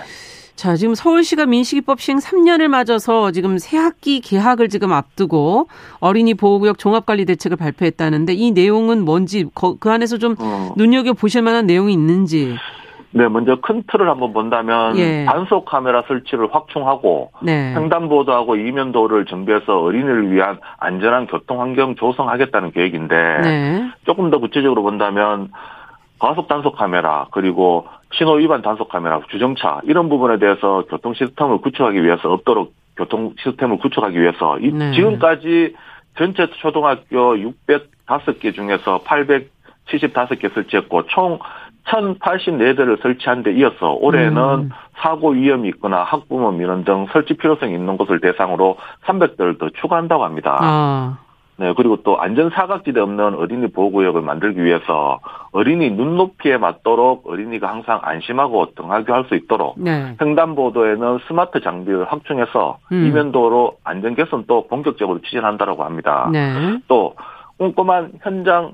자, 지금 서울시가 민식이법 시행 3년을 맞아서 지금 새 학기 개학을 지금 앞두고 어린이 보호구역 종합관리 대책을 발표했다는데 이 내용은 뭔지 거- 그 안에서 좀 어, 눈여겨 보실 만한 내용이 있는지. 네, 먼저 큰 틀을 한번 본다면 예. 단속 카메라 설치를 확충하고 네. 횡단보도하고 이면도를 정비해서 어린이를 위한 안전한 교통 환경 조성하겠다는 계획인데 네. 조금 더 구체적으로 본다면 과속 단속 카메라 그리고 신호 위반 단속 카메라 주정차 이런 부분에 대해서 교통 시스템을 구축하기 위해서 없도록 교통 시스템을 구축하기 위해서 이- 네. 지금까지 전체 초등학교 605개 중에서 875개 설치했고 총 1084대를 설치한 데 이어서 올해는 음. 사고 위험이 있거나 학부모 민원 등 설치 필요성이 있는 곳을 대상으로 300대를 더 추가한다고 합니다. 아. 네, 그리고 또 안전 사각지대 없는 어린이 보호구역을 만들기 위해서 어린이 눈높이에 맞도록 어린이가 항상 안심하고 등하교할 수 있도록 네. 횡단보도에는 스마트 장비를 확충해서 음. 이면도로 안전 개선도 본격적으로 추진한다고 합니다. 네. 또 꼼꼼한 현장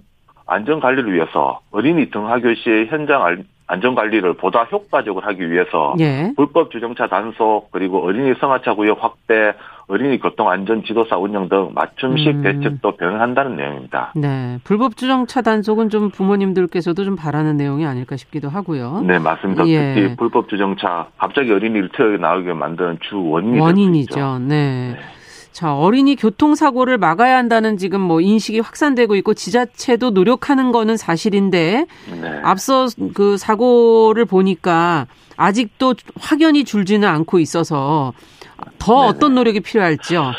안전 관리를 위해서 어린이 등하교 시 현장 알- 안전 관리를 보다 효과적으로 하기 위해서 예. 불법 주정차 단속 그리고 어린이 성하차 구역 확대, 어린이 교통 안전 지도사 운영 등 맞춤식 음. 대책도 병행한다는 내용입니다. 네. 불법 주정차 단속은 좀 부모님들께서도 좀 바라는 내용이 아닐까 싶기도 하고요. 네, 맞습니다. 예. 특히 불법 주정차 갑자기 어린이를 튀어 나오게 만드는 주 원인이 될수 있죠. 원인이죠. 네. 자, 어린이 교통사고를 막아야 한다는 지금 뭐 인식이 확산되고 있고 지자체도 노력하는 거는 사실인데 네. 앞서 그 사고를 보니까 아직도 확연히 줄지는 않고 있어서 더 네네. 어떤 노력이 필요할지요.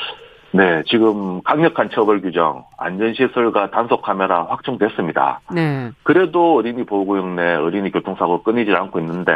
네, 지금 강력한 처벌 규정, 안전시설과 단속 카메라 확충됐습니다. 네. 그래도 어린이 보호구역 내 어린이 교통사고 끊이질 않고 있는데,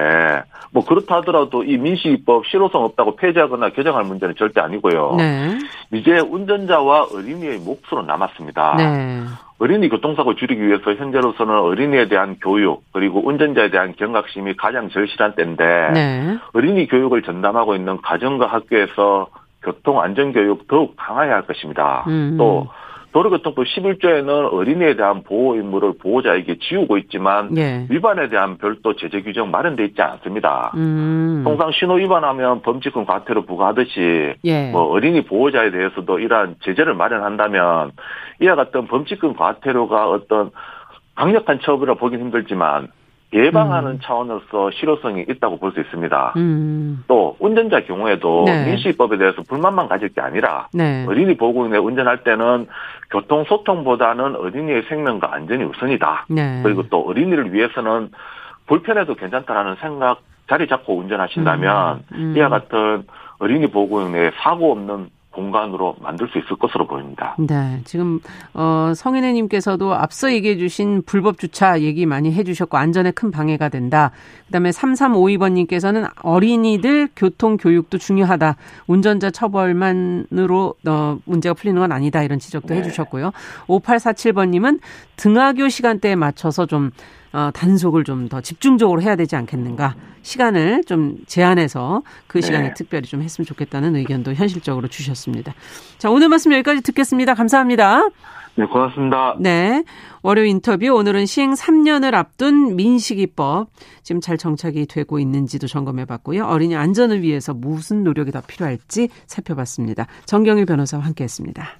뭐 그렇다 하더라도 이 민식이법 실효성 없다고 폐지하거나 개정할 문제는 절대 아니고요. 네. 이제 운전자와 어린이의 몫으로 남았습니다. 네. 어린이 교통사고 줄이기 위해서 현재로서는 어린이에 대한 교육 그리고 운전자에 대한 경각심이 가장 절실한 때인데 네. 어린이 교육을 전담하고 있는 가정과 학교에서 교통 안전 교육 더욱 강화해야 할 것입니다. 음. 또 도로교통법 11조에는 어린이에 대한 보호 의무를 보호자에게 지우고 있지만 예. 위반에 대한 별도 제재 규정 마련돼 있지 않습니다. 음. 통상 신호 위반하면 범칙금 과태료 부과하듯이 예. 뭐 어린이 보호자에 대해서도 이러한 제재를 마련한다면 이와 같은 범칙금 과태료가 어떤 강력한 처벌을 보긴 힘들지만 예방하는 음. 차원으로서 실효성이 있다고 볼 수 있습니다. 음. 또 운전자 경우에도 네. 민식이법에 대해서 불만만 가질 게 아니라 네. 어린이 보호구역 내 운전할 때는 교통 소통보다는 어린이의 생명과 안전이 우선이다. 네. 그리고 또 어린이를 위해서는 불편해도 괜찮다라는 생각 자리 잡고 운전하신다면 음, 음. 이와 같은 어린이 보호구역 내 사고 없는 공간으로 만들 수 있을 것으로 보입니다. 네, 지금 어 성인애님께서도 앞서 얘기해주신 불법 주차 얘기 많이 해주셨고 안전에 큰 방해가 된다. 그다음에 3352번님께서는 어린이들 교통 교육도 중요하다. 운전자 처벌만으로 어 문제가 풀리는 건 아니다 이런 지적도 네. 해주셨고요. 5847번님은 등하교 시간대에 맞춰서 좀 어, 단속을 좀 더 집중적으로 해야 되지 않겠는가. 시간을 좀 제한해서 그 시간에 네. 특별히 좀 했으면 좋겠다는 의견도 현실적으로 주셨습니다. 자, 오늘 말씀 여기까지 듣겠습니다. 감사합니다. 네, 고맙습니다. 네. 월요 인터뷰 오늘은 시행 3년을 앞둔 민식이법 지금 잘 정착이 되고 있는지도 점검해 봤고요. 어린이 안전을 위해서 무슨 노력이 더 필요할지 살펴봤습니다. 정경일 변호사와 함께 했습니다.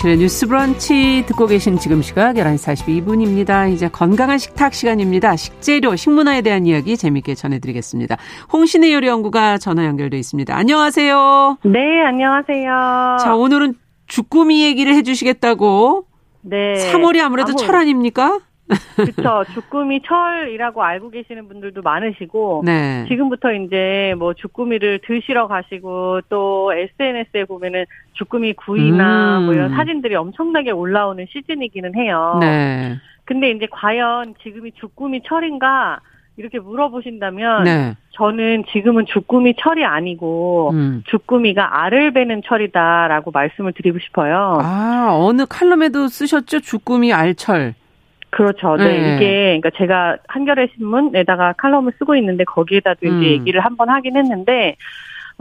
정용실의 뉴스 브런치 듣고 계신 지금 시각 11시 42분입니다. 이제 건강한 식탁 시간입니다. 식재료, 식문화에 대한 이야기 재밌게 전해드리겠습니다. 홍신의 요리 연구가 전화 연결돼 있습니다. 안녕하세요. 네, 안녕하세요. 자, 오늘은 주꾸미 얘기를 해주시겠다고. 네. 3월이 아무래도 아무- 철 아닙니까? <laughs> 그쵸. 주꾸미 철이라고 알고 계시는 분들도 많으시고. 네. 지금부터 이제 뭐 주꾸미를 드시러 가시고 또 SNS에 보면은 주꾸미 구이나 음. 뭐 이런 사진들이 엄청나게 올라오는 시즌이기는 해요. 네. 근데 이제 과연 지금이 주꾸미 철인가 이렇게 물어보신다면 네. 저는 지금은 주꾸미 철이 아니고 음. 주꾸미가 알을 베는 철이다라고 말씀을 드리고 싶어요. 아, 어느 칼럼에도 쓰셨죠? 주꾸미 알철. 그렇죠. 네. 네. 이게, 그러니까 제가 한겨레 신문에다가 칼럼을 쓰고 있는데 거기에다도 음. 이제 얘기를 한번 하긴 했는데,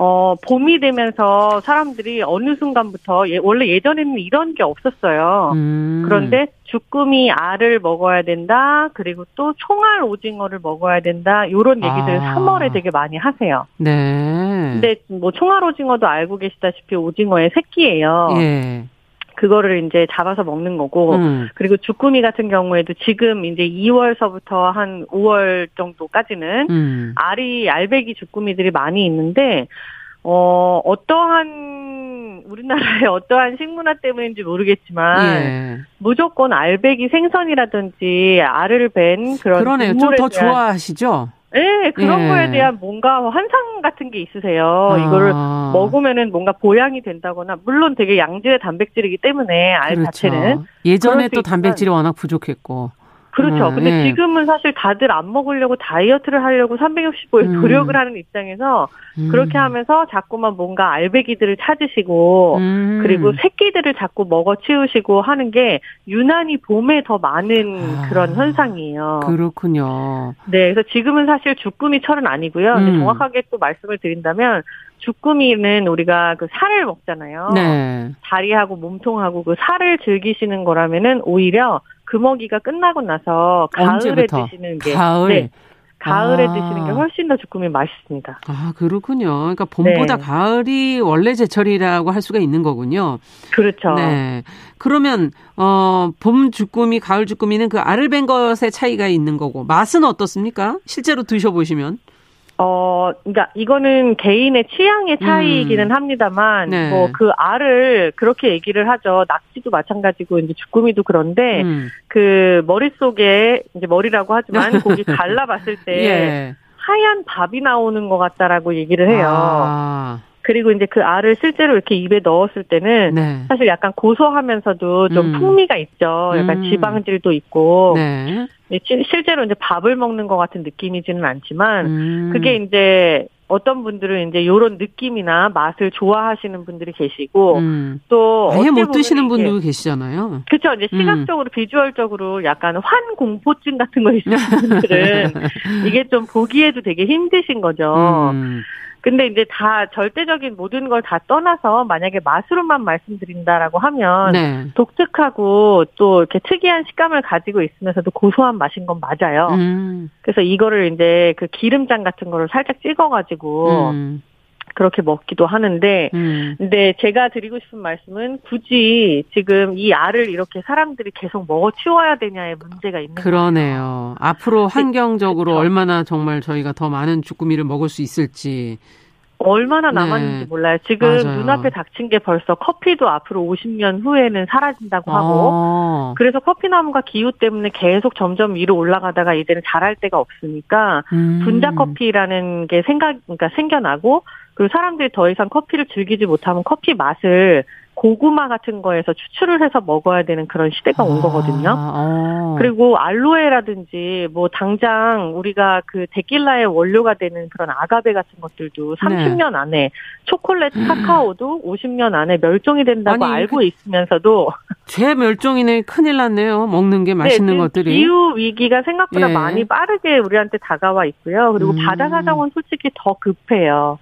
어, 봄이 되면서 사람들이 어느 순간부터, 예, 원래 예전에는 이런 게 없었어요. 음. 그런데 주꾸미 알을 먹어야 된다. 그리고 또 총알 오징어를 먹어야 된다. 요런 얘기들 아. 3월에 되게 많이 하세요. 네. 근데 뭐 총알 오징어도 알고 계시다시피 오징어의 새끼예요. 예. 그거를 이제 잡아서 먹는 거고 음. 그리고 주꾸미 같은 경우에도 지금 이제 2월서부터 한 5월 정도까지는 음. 알이 알배기 주꾸미들이 많이 있는데 어 어떠한 우리나라의 <laughs> 어떠한 식문화 때문인지 모르겠지만 예. 무조건 알배기 생선이라든지 알을 벤 그런 그러네요. 좀 더 좋아하시죠? 네, 그런 예. 거에 대한 뭔가 환상 같은 게 있으세요. 이거를 아. 먹으면은 뭔가 보양이 된다거나 물론 되게 양질의 단백질이기 때문에 알 그렇죠. 자체는 예전에 또 단백질이 워낙 부족했고. 그렇죠. 음, 근데 예. 지금은 사실 다들 안 먹으려고 다이어트를 하려고 365일 음. 노력을 하는 입장에서 음. 그렇게 하면서 자꾸만 뭔가 알배기들을 찾으시고 음. 그리고 새끼들을 자꾸 먹어 치우시고 하는 게 유난히 봄에 더 많은 아. 그런 현상이에요. 그렇군요. 네, 그래서 지금은 사실 주꾸미 철은 아니고요. 근데 음. 정확하게 또 말씀을 드린다면 주꾸미는 우리가 그 살을 먹잖아요. 네. 다리하고 몸통하고 그 살을 즐기시는 거라면은 오히려 금어기가 끝나고 나서 가을에 언제부터? 드시는 게 가을. 네, 가을에 아. 드시는 게 훨씬 더 주꾸미 맛있습니다. 아, 그렇군요. 그러니까 봄보다 네. 가을이 원래 제철이라고 할 수가 있는 거군요. 그렇죠. 네. 그러면 어, 봄 주꾸미, 가을 주꾸미는 그 알을 벤 것의 차이가 있는 거고 맛은 어떻습니까? 실제로 드셔 보시면. 어, 그러니까 이거는 개인의 취향의 차이이기는 합니다만, 음. 네. 뭐그 알을 그렇게 얘기를 하죠. 낙지도 마찬가지고 이제 주꾸미도 그런데 음. 그 머릿속에 이제 머리라고 하지만 <laughs> 고기 갈라봤을 때 예. 하얀 밥이 나오는 것 같다라고 얘기를 해요. 아, 그리고 이제 그 알을 실제로 이렇게 입에 넣었을 때는 네. 사실 약간 고소하면서도 좀 음. 풍미가 있죠. 약간 음. 지방질도 있고 네. 네, 시- 실제로 이제 밥을 먹는 것 같은 느낌이지는 않지만 음. 그게 이제 어떤 분들은 이제 요런 느낌이나 맛을 좋아하시는 분들이 계시고 음. 또 아예 못 드시는 분도 계시잖아요. 그렇죠. 이제 음. 시각적으로 비주얼적으로 약간 환공포증 같은 거 있으신 분들은 <laughs> 이게 좀 보기에도 되게 힘드신 거죠. 음. 근데 이제 다 절대적인 모든 걸 다 떠나서 만약에 맛으로만 말씀드린다라고 하면 네. 독특하고 또 이렇게 특이한 식감을 가지고 있으면서도 고소한 맛인 건 맞아요. 음. 그래서 이거를 이제 그 기름장 같은 거를 살짝 찍어가지고 음. 그렇게 먹기도 하는데 음. 근데 제가 드리고 싶은 말씀은 굳이 지금 이 알을 이렇게 사람들이 계속 먹어 치워야 되냐의 문제가 있는 그러네요. 앞으로 환경적으로 그렇죠. 얼마나 정말 저희가 더 많은 주꾸미를 먹을 수 있을지. 얼마나 네. 남았는지 몰라요. 지금 맞아요. 눈앞에 닥친 게 벌써 커피도 앞으로 50년 후에는 사라진다고 하고 어. 그래서 커피나무가 기후 때문에 계속 점점 위로 올라가다가 이제는 자랄 데가 없으니까 음. 분자 커피라는 게 생각 그러니까 생겨나고 그리고 사람들이 더 이상 커피를 즐기지 못하면 커피 맛을 고구마 같은 거에서 추출을 해서 먹어야 되는 그런 시대가 온 거거든요. 아, 어. 그리고 알로에라든지 뭐 당장 우리가 그 데킬라의 원료가 되는 그런 아가베 같은 것들도 네. 30년 안에 초콜릿 카카오도 50년 안에 멸종이 된다고 아니, 알고 그- 있으면서도 죄 멸종이네 큰일 났네요. 먹는 게 맛있는 네, 것들이. 기후 위기가 생각보다 예. 많이 빠르게 우리한테 다가와 있고요. 그리고 음. 바다 사정은 솔직히 더 급해요.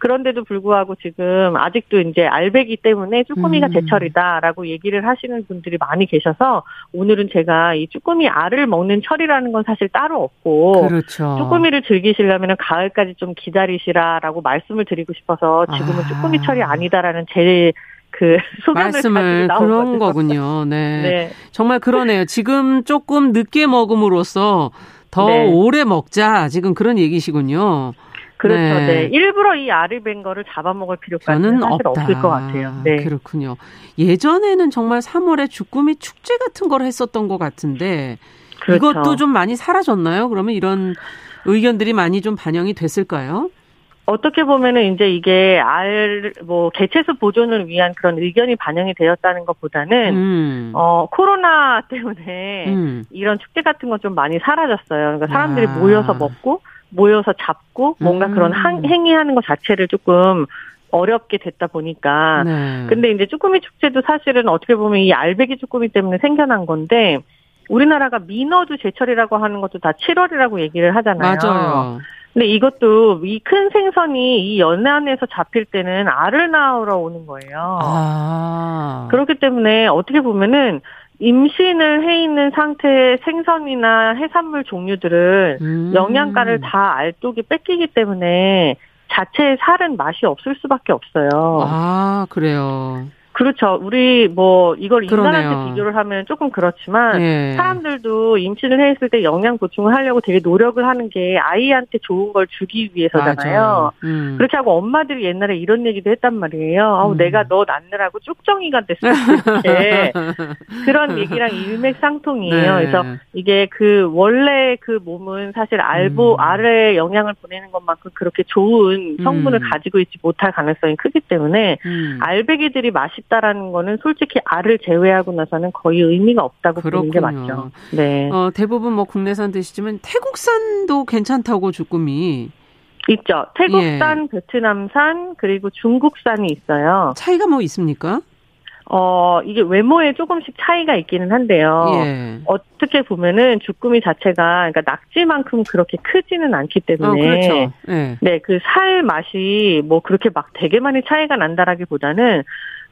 그런데도 불구하고 지금 아직도 이제 알배기 때문에 쭈꾸미가 음. 제철이다라고 얘기를 하시는 분들이 많이 계셔서 오늘은 제가 이 쭈꾸미 알을 먹는 철이라는 건 사실 따로 없고 그렇죠. 쭈꾸미를 즐기시려면 가을까지 좀 기다리시라라고 말씀을 드리고 싶어서 지금은 아. 쭈꾸미 철이 아니다라는 제 그 <laughs> 소견을 말씀을 그런. 거군요. 네. <laughs> 네. 정말 그러네요. 지금 조금 늦게 먹음으로써 더 네. 오래 먹자. 지금 그런 얘기시군요. 그렇죠. 네. 네. 일부러 이 알을 벤 거를 잡아먹을 필요까지는 사실 없다. 없을 것 같아요. 네. 그렇군요. 예전에는 정말 3월에 주꾸미 축제 같은 걸 했었던 것 같은데 그렇죠. 이것도 좀 많이 사라졌나요? 그러면 이런 의견들이 많이 좀 반영이 됐을까요? 어떻게 보면은 이제 이게 알, 뭐, 개체수 보존을 위한 그런 의견이 반영이 되었다는 것보다는, 음. 어, 코로나 때문에 음. 이런 축제 같은 건 좀 많이 사라졌어요. 그러니까 사람들이 아. 모여서 먹고, 모여서 잡고, 뭔가 음. 그런 한- 행위하는 것 자체를 조금 어렵게 됐다 보니까. 네. 근데 이제 쭈꾸미 축제도 사실은 어떻게 보면 이 알배기 쭈꾸미 때문에 생겨난 건데, 우리나라가 민어주 제철이라고 하는 것도 다 7월이라고 얘기를 하잖아요. 맞아요. 근데 이것도 이 큰 생선이 이 연안에서 잡힐 때는 알을 낳으러 오는 거예요. 아. 그렇기 때문에 어떻게 보면은 임신을 해 있는 상태의 생선이나 해산물 종류들은 음. 영양가를 다 알독이 뺏기기 때문에 자체의 살은 맛이 없을 수밖에 없어요. 아, 그래요. 그렇죠. 우리 뭐 이걸 인간한테 그러네요. 비교를 하면 조금 그렇지만 예. 사람들도 임신을 했을 때 영양 보충을 하려고 되게 노력을 하는 게 아이한테 좋은 걸 주기 위해서잖아요. 음. 그렇게 하고 엄마들이 옛날에 이런 얘기도 했단 말이에요. 아우 음. 내가 너 낳느라고 쭉정이가 됐어. 이렇게 <laughs> 그런 얘기랑 일맥상통이에요. 네. 그래서 이게 그 원래 그 몸은 사실 알보 음. 알에 영향을 보내는 것만큼 그렇게 좋은 성분을 음. 가지고 있지 못할 가능성이 크기 때문에 음. 알배기들이 맛 있다라는 거는 솔직히 알을 제외하고 나서는 거의 의미가 없다고 보는 게 그렇군요. 맞죠. 네. 어, 대부분 뭐 국내산 드시지만 태국산도 괜찮다고 주꾸미. 있죠. 예. 태국산, 베트남산, 그리고 중국산이 있어요. 차이가 뭐 있습니까? 어, 이게 외모에 조금씩 차이가 있기는 한데요. 예. 어떻게 보면은 주꾸미 자체가, 그러니까 낙지만큼 그렇게 크지는 않기 어, 때문에. 그렇죠. 예. 네, 그 살 맛이 뭐 그렇게 막 되게 많이 차이가 난다라기 보다는,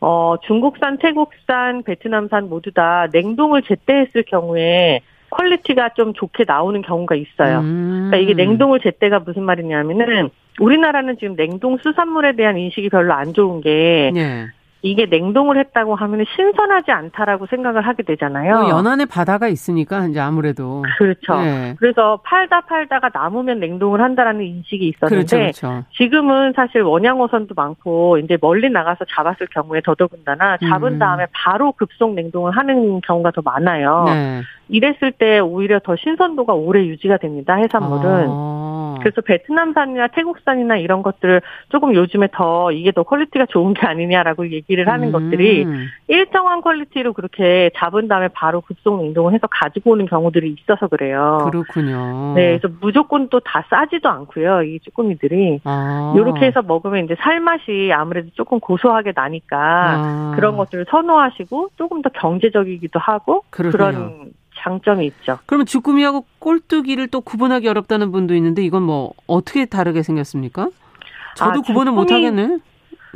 어, 중국산, 태국산, 베트남산 모두 다 냉동을 제때했을 경우에 quality가 좀 좋게 나오는 경우가 있어요. 음. 그러니까 이게 냉동을 제때가 무슨 말이냐면은 우리나라는 지금 냉동 수산물에 대한 인식이 별로 안 좋은 게 예. 이게 냉동을 했다고 하면 신선하지 않다라고 생각을 하게 되잖아요. 뭐 연안에 바다가 있으니까 이제 아무래도 그렇죠. 예. 그래서 팔다 팔다가 남으면 냉동을 한다라는 인식이 있었는데 그렇죠, 그렇죠. 지금은 사실 원양어선도 많고 이제 멀리 나가서 잡았을 경우에 더더군다나 잡은 음. 다음에 바로 급속 냉동을 하는 경우가 더 많아요. 네. 이랬을 때 오히려 더 신선도가 오래 유지가 됩니다. 해산물은. 아. 그래서 베트남산이나 태국산이나 이런 것들을 조금 요즘에 더 이게 더 quality가 좋은 게 아니냐라고 얘기 를 하는 음. 것들이 일정한 quality로 그렇게 잡은 다음에 바로 급속 냉동을 해서 가지고 오는 경우들이 있어서 그래요. 그렇군요. 네, 그래서 무조건 또 다 싸지도 않고요. 이 쭈꾸미들이. 아. 이렇게 해서 먹으면 이제 살맛이 아무래도 조금 고소하게 나니까 아. 그런 것들을 선호하시고 조금 더 경제적이기도 하고 그러네요. 그런 장점이 있죠. 그러면 주꾸미하고 꼴뚜기를 또 구분하기 어렵다는 분도 있는데 이건 뭐 어떻게 다르게 생겼습니까? 저도 아, 구분을 못 하겠네.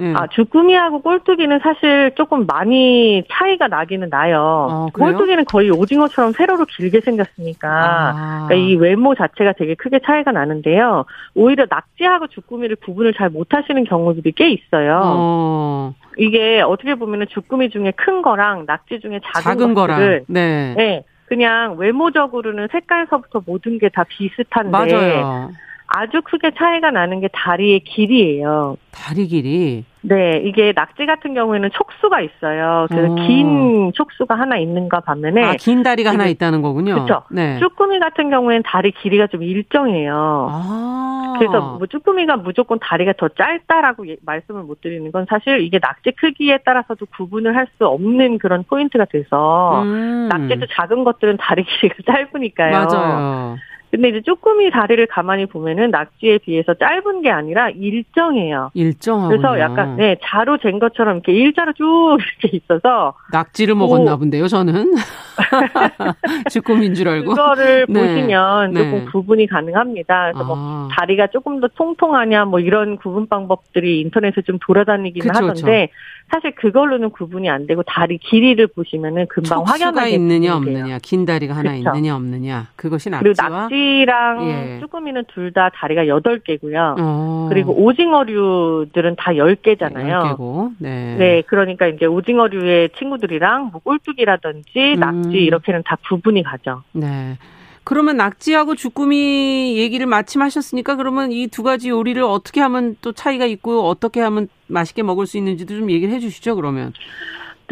예. 아, 주꾸미하고 꼴뚜기는 사실 조금 많이 차이가 나기는 나요. 어? 꼴뚜기는 거의 오징어처럼 세로로 길게 생겼으니까 아. 그러니까 이 외모 자체가 되게 크게 차이가 나는데요. 오히려 낙지하고 주꾸미를 구분을 잘 못하시는 경우들이 꽤 있어요. 어, 이게 어떻게 보면은 주꾸미 중에 큰 거랑 낙지 중에 작은, 작은 거랑 네. 네, 그냥 외모적으로는 색깔서부터 모든 게 다 비슷한데 맞아요. 아주 크게 차이가 나는 게 다리의 길이에요. 다리 길이 네, 이게 낙지 같은 경우에는 촉수가 있어요. 그래서 어. 긴 촉수가 하나 있는가 반면에 아, 긴 다리가 하나 있다는 거군요. 그렇죠. 네. 쭈꾸미 같은 경우에는 다리 길이가 좀 일정해요. 아. 그래서 뭐 쭈꾸미가 무조건 다리가 더 짧다라고 예- 말씀을 못 드리는 건 사실 이게 낙지 크기에 따라서도 구분을 할 수 없는 그런 포인트가 돼서 음. 낙지도 작은 것들은 다리 길이가 <laughs> 짧으니까요. 맞아요. 근데 이제 쭈꾸미 다리를 가만히 보면은 낙지에 비해서 짧은 게 아니라 일정해요. 일정하군요. 그래서 약간 네 자로 잰 것처럼 이렇게 일자로 쭉 이렇게 있어서 낙지를 먹었나 본데요, 저는. <laughs> 주꾸미인 줄 알고. 그거를 네. 보시면 조금 네. 구분이 가능합니다. 그래서 뭐 아. 다리가 조금 더 통통하냐 뭐 이런 구분 방법들이 인터넷에 좀 돌아다니기는 그쵸, 하던데 사실 그걸로는 구분이 안 되고 다리 길이를 보시면은 금방 확연하게 있느냐. 없느냐, 긴 다리가 하나 그쵸. 있느냐 없느냐. 그것이 낙지와 낙지랑 예. 쭈꾸미는 둘 다 다리가 8개고요. 어. 그리고 오징어류들은 다 10개잖아요. 개고. 네. 네, 그러니까 이제 오징어류의 친구들이랑 뭐 꼴뚜기라든지 음. 낙지 이렇게는 다 구분이 가죠. 네. 그러면 낙지하고 주꾸미 얘기를 마침 하셨으니까 그러면 이 두 가지 요리를 어떻게 하면 또 차이가 있고 어떻게 하면 맛있게 먹을 수 있는지도 좀 얘기를 해 주시죠, 그러면.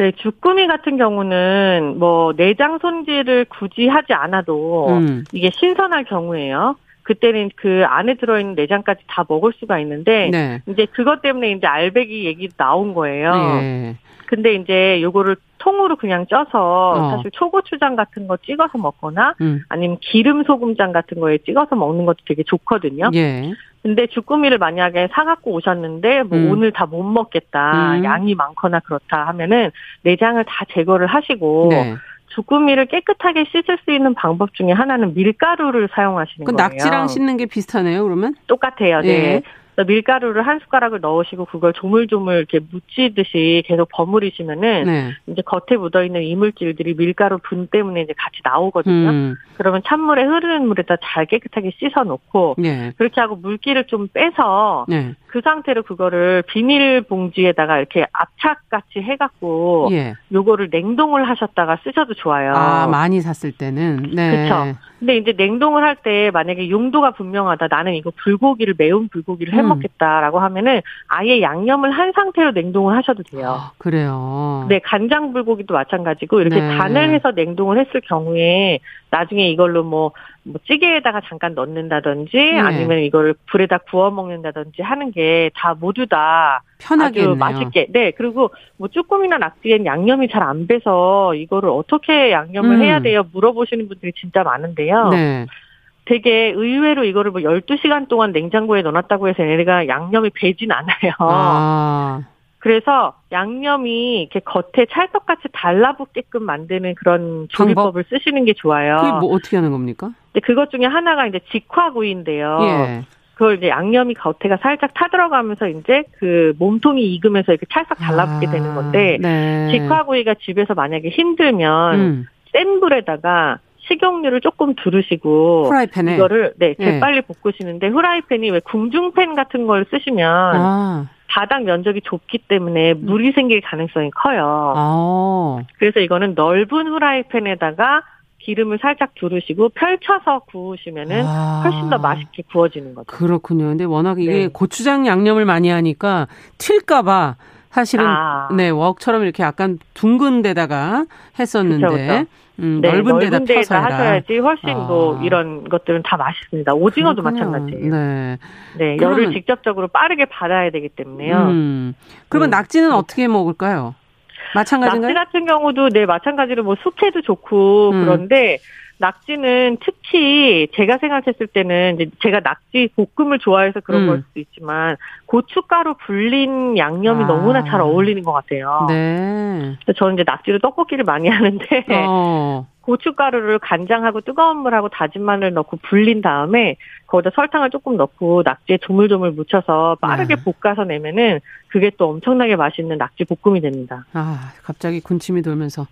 네, 주꾸미 같은 경우는 뭐 내장 손질을 굳이 하지 않아도 음. 이게 신선할 경우에요. 그때는 그 안에 들어있는 내장까지 다 먹을 수가 있는데 네. 이제 그것 때문에 이제 알배기 얘기 나온 거예요. 예. 근데 이제 요거를 통으로 그냥 쪄서 어. 사실 초고추장 같은 거 찍어서 먹거나 음. 아니면 기름 소금장 같은 거에 찍어서 먹는 것도 되게 좋거든요. 예. 근데 주꾸미를 만약에 사갖고 오셨는데 뭐 음. 오늘 다 못 먹겠다 음. 양이 많거나 그렇다 하면은 내장을 다 제거를 하시고 네. 주꾸미를 깨끗하게 씻을 수 있는 방법 중에 하나는 밀가루를 사용하시는 그 거예요. 낙지랑 씻는 게 비슷하네요, 그러면? 똑같아요. 네. 예. 밀가루를 한 숟가락을 넣으시고 그걸 조물조물 이렇게 묻히듯이 계속 버무리시면은 네. 이제 겉에 묻어 있는 이물질들이 밀가루 분 때문에 이제 같이 나오거든요. 음. 그러면 찬물에 흐르는 물에다 잘 깨끗하게 씻어 놓고 네. 그렇게 하고 물기를 좀 빼서 네. 그 상태로 그거를 비닐 봉지에다가 이렇게 압착같이 해갖고 예. 요거를 냉동을 하셨다가 쓰셔도 좋아요. 아, 많이 샀을 때는. 네. 그쵸. 근데 이제 냉동을 할 때 만약에 용도가 분명하다. 나는 이거 불고기를 매운 불고기를 해 음. 먹겠다라고 하면은 아예 양념을 한 상태로 냉동을 하셔도 돼요. 그래요. 네, 간장 불고기도 마찬가지고 이렇게 네. 간을 해서 냉동을 했을 경우에 나중에 이걸로 뭐, 뭐 찌개에다가 잠깐 넣는다든지 네. 아니면 이거를 불에다 구워 먹는다든지 하는 게 다 모두 다. 아주 맛있게. 네, 그리고 뭐 쭈꾸미나 낙지엔 양념이 잘 안 배서 이거를 어떻게 양념을 음. 해야 돼요? 물어보시는 분들이 진짜 많은데요. 네. 되게 의외로 이거를 뭐 12시간 동안 냉장고에 넣어놨다고 해서 얘네가 양념이 배진 않아요. 아. <laughs> 그래서 양념이 이렇게 겉에 찰떡같이 달라붙게끔 만드는 그런 조리법을 쓰시는 게 좋아요. 그게 뭐 어떻게 하는 겁니까? 근데 그것 중에 하나가 이제 직화구이인데요. 예. 그걸 이제 양념이 겉에가 살짝 타들어가면서 이제 그 몸통이 익으면서 이렇게 찰싹 달라붙게 아, 되는 건데 네. 직화구이가 집에서 만약에 힘들면 음. 센 불에다가 식용유를 조금 두르시고 프라이팬에? 이거를 네 예. 재빨리 볶으시는데 후라이팬이 왜 궁중팬 같은 걸 쓰시면 아. 바닥 면적이 좁기 때문에 물이 생길 가능성이 커요. 아. 그래서 이거는 넓은 후라이팬에다가 기름을 살짝 두르시고 펼쳐서 구우시면은 아. 훨씬 더 맛있게 구워지는 거죠. 그렇군요. 근데 워낙 이게 네. 고추장 양념을 많이 하니까 튈까봐 사실은 아. 네 웍처럼 이렇게 약간 둥근 데다가 했었는데 그쵸, 그쵸. 음, 네, 넓은 데다 펴서 데에다 해라. 하셔야지 훨씬 아. 뭐 이런 것들은 다 맛있습니다. 오징어도 그렇군요. 마찬가지예요. 네. 네, 그러면- 열을 직접적으로 빠르게 받아야 되기 때문에요. 음. 그러면 음. 낙지는 어떻게 먹을까요? 마찬가지인가요? 낙지 같은 경우도 네 마찬가지로 뭐 숙회도 좋고 음. 그런데 낙지는 특히 제가 생각했을 때는 이제 제가 낙지 볶음을 좋아해서 그런 음. 걸 수도 있지만 고춧가루 불린 양념이 아. 너무나 잘 어울리는 것 같아요. 네. 저는 이제 낙지로 떡볶이를 많이 <laughs> 하는데 어. 고춧가루를 간장하고 뜨거운 물하고 다진 마늘 넣고 불린 다음에 거기다 설탕을 조금 넣고 낙지에 조물조물 묻혀서 빠르게 네. 볶아서 내면은 그게 또 엄청나게 맛있는 낙지 볶음이 됩니다. 아, 갑자기 군침이 돌면서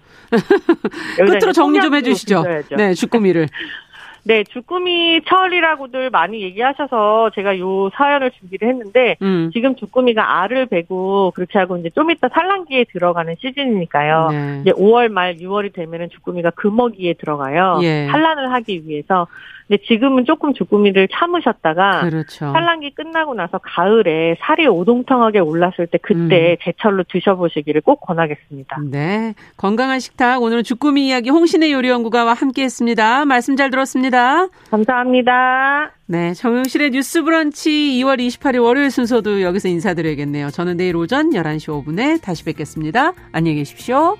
끝으로 정리 좀 해주시죠. 네, 주꾸미를. <laughs> 네, 주꾸미 철이라고들 많이 얘기하셔서 제가 요 사연을 준비를 했는데 음. 지금 주꾸미가 알을 베고 그렇게 하고 이제 좀 이따 산란기에 들어가는 시즌이니까요. 네. 이제 5월 말 6월이 되면은 주꾸미가 금어기에 들어가요. 예. 산란을 하기 위해서. 근데 지금은 조금 주꾸미를 참으셨다가 그렇죠. 산란기 끝나고 나서 가을에 살이 오동통하게 올랐을 때 그때 음. 제철로 드셔보시기를 꼭 권하겠습니다. 네. 건강한 식탁. 오늘은 주꾸미 이야기 홍신의 요리연구가와 함께 했습니다. 말씀 잘 들었습니다. 감사합니다. 네. 정용실의 뉴스 브런치 2월 28일 월요일 순서도 여기서 인사드려야겠네요. 저는 내일 오전 11시 5분에 다시 뵙겠습니다. 안녕히 계십시오.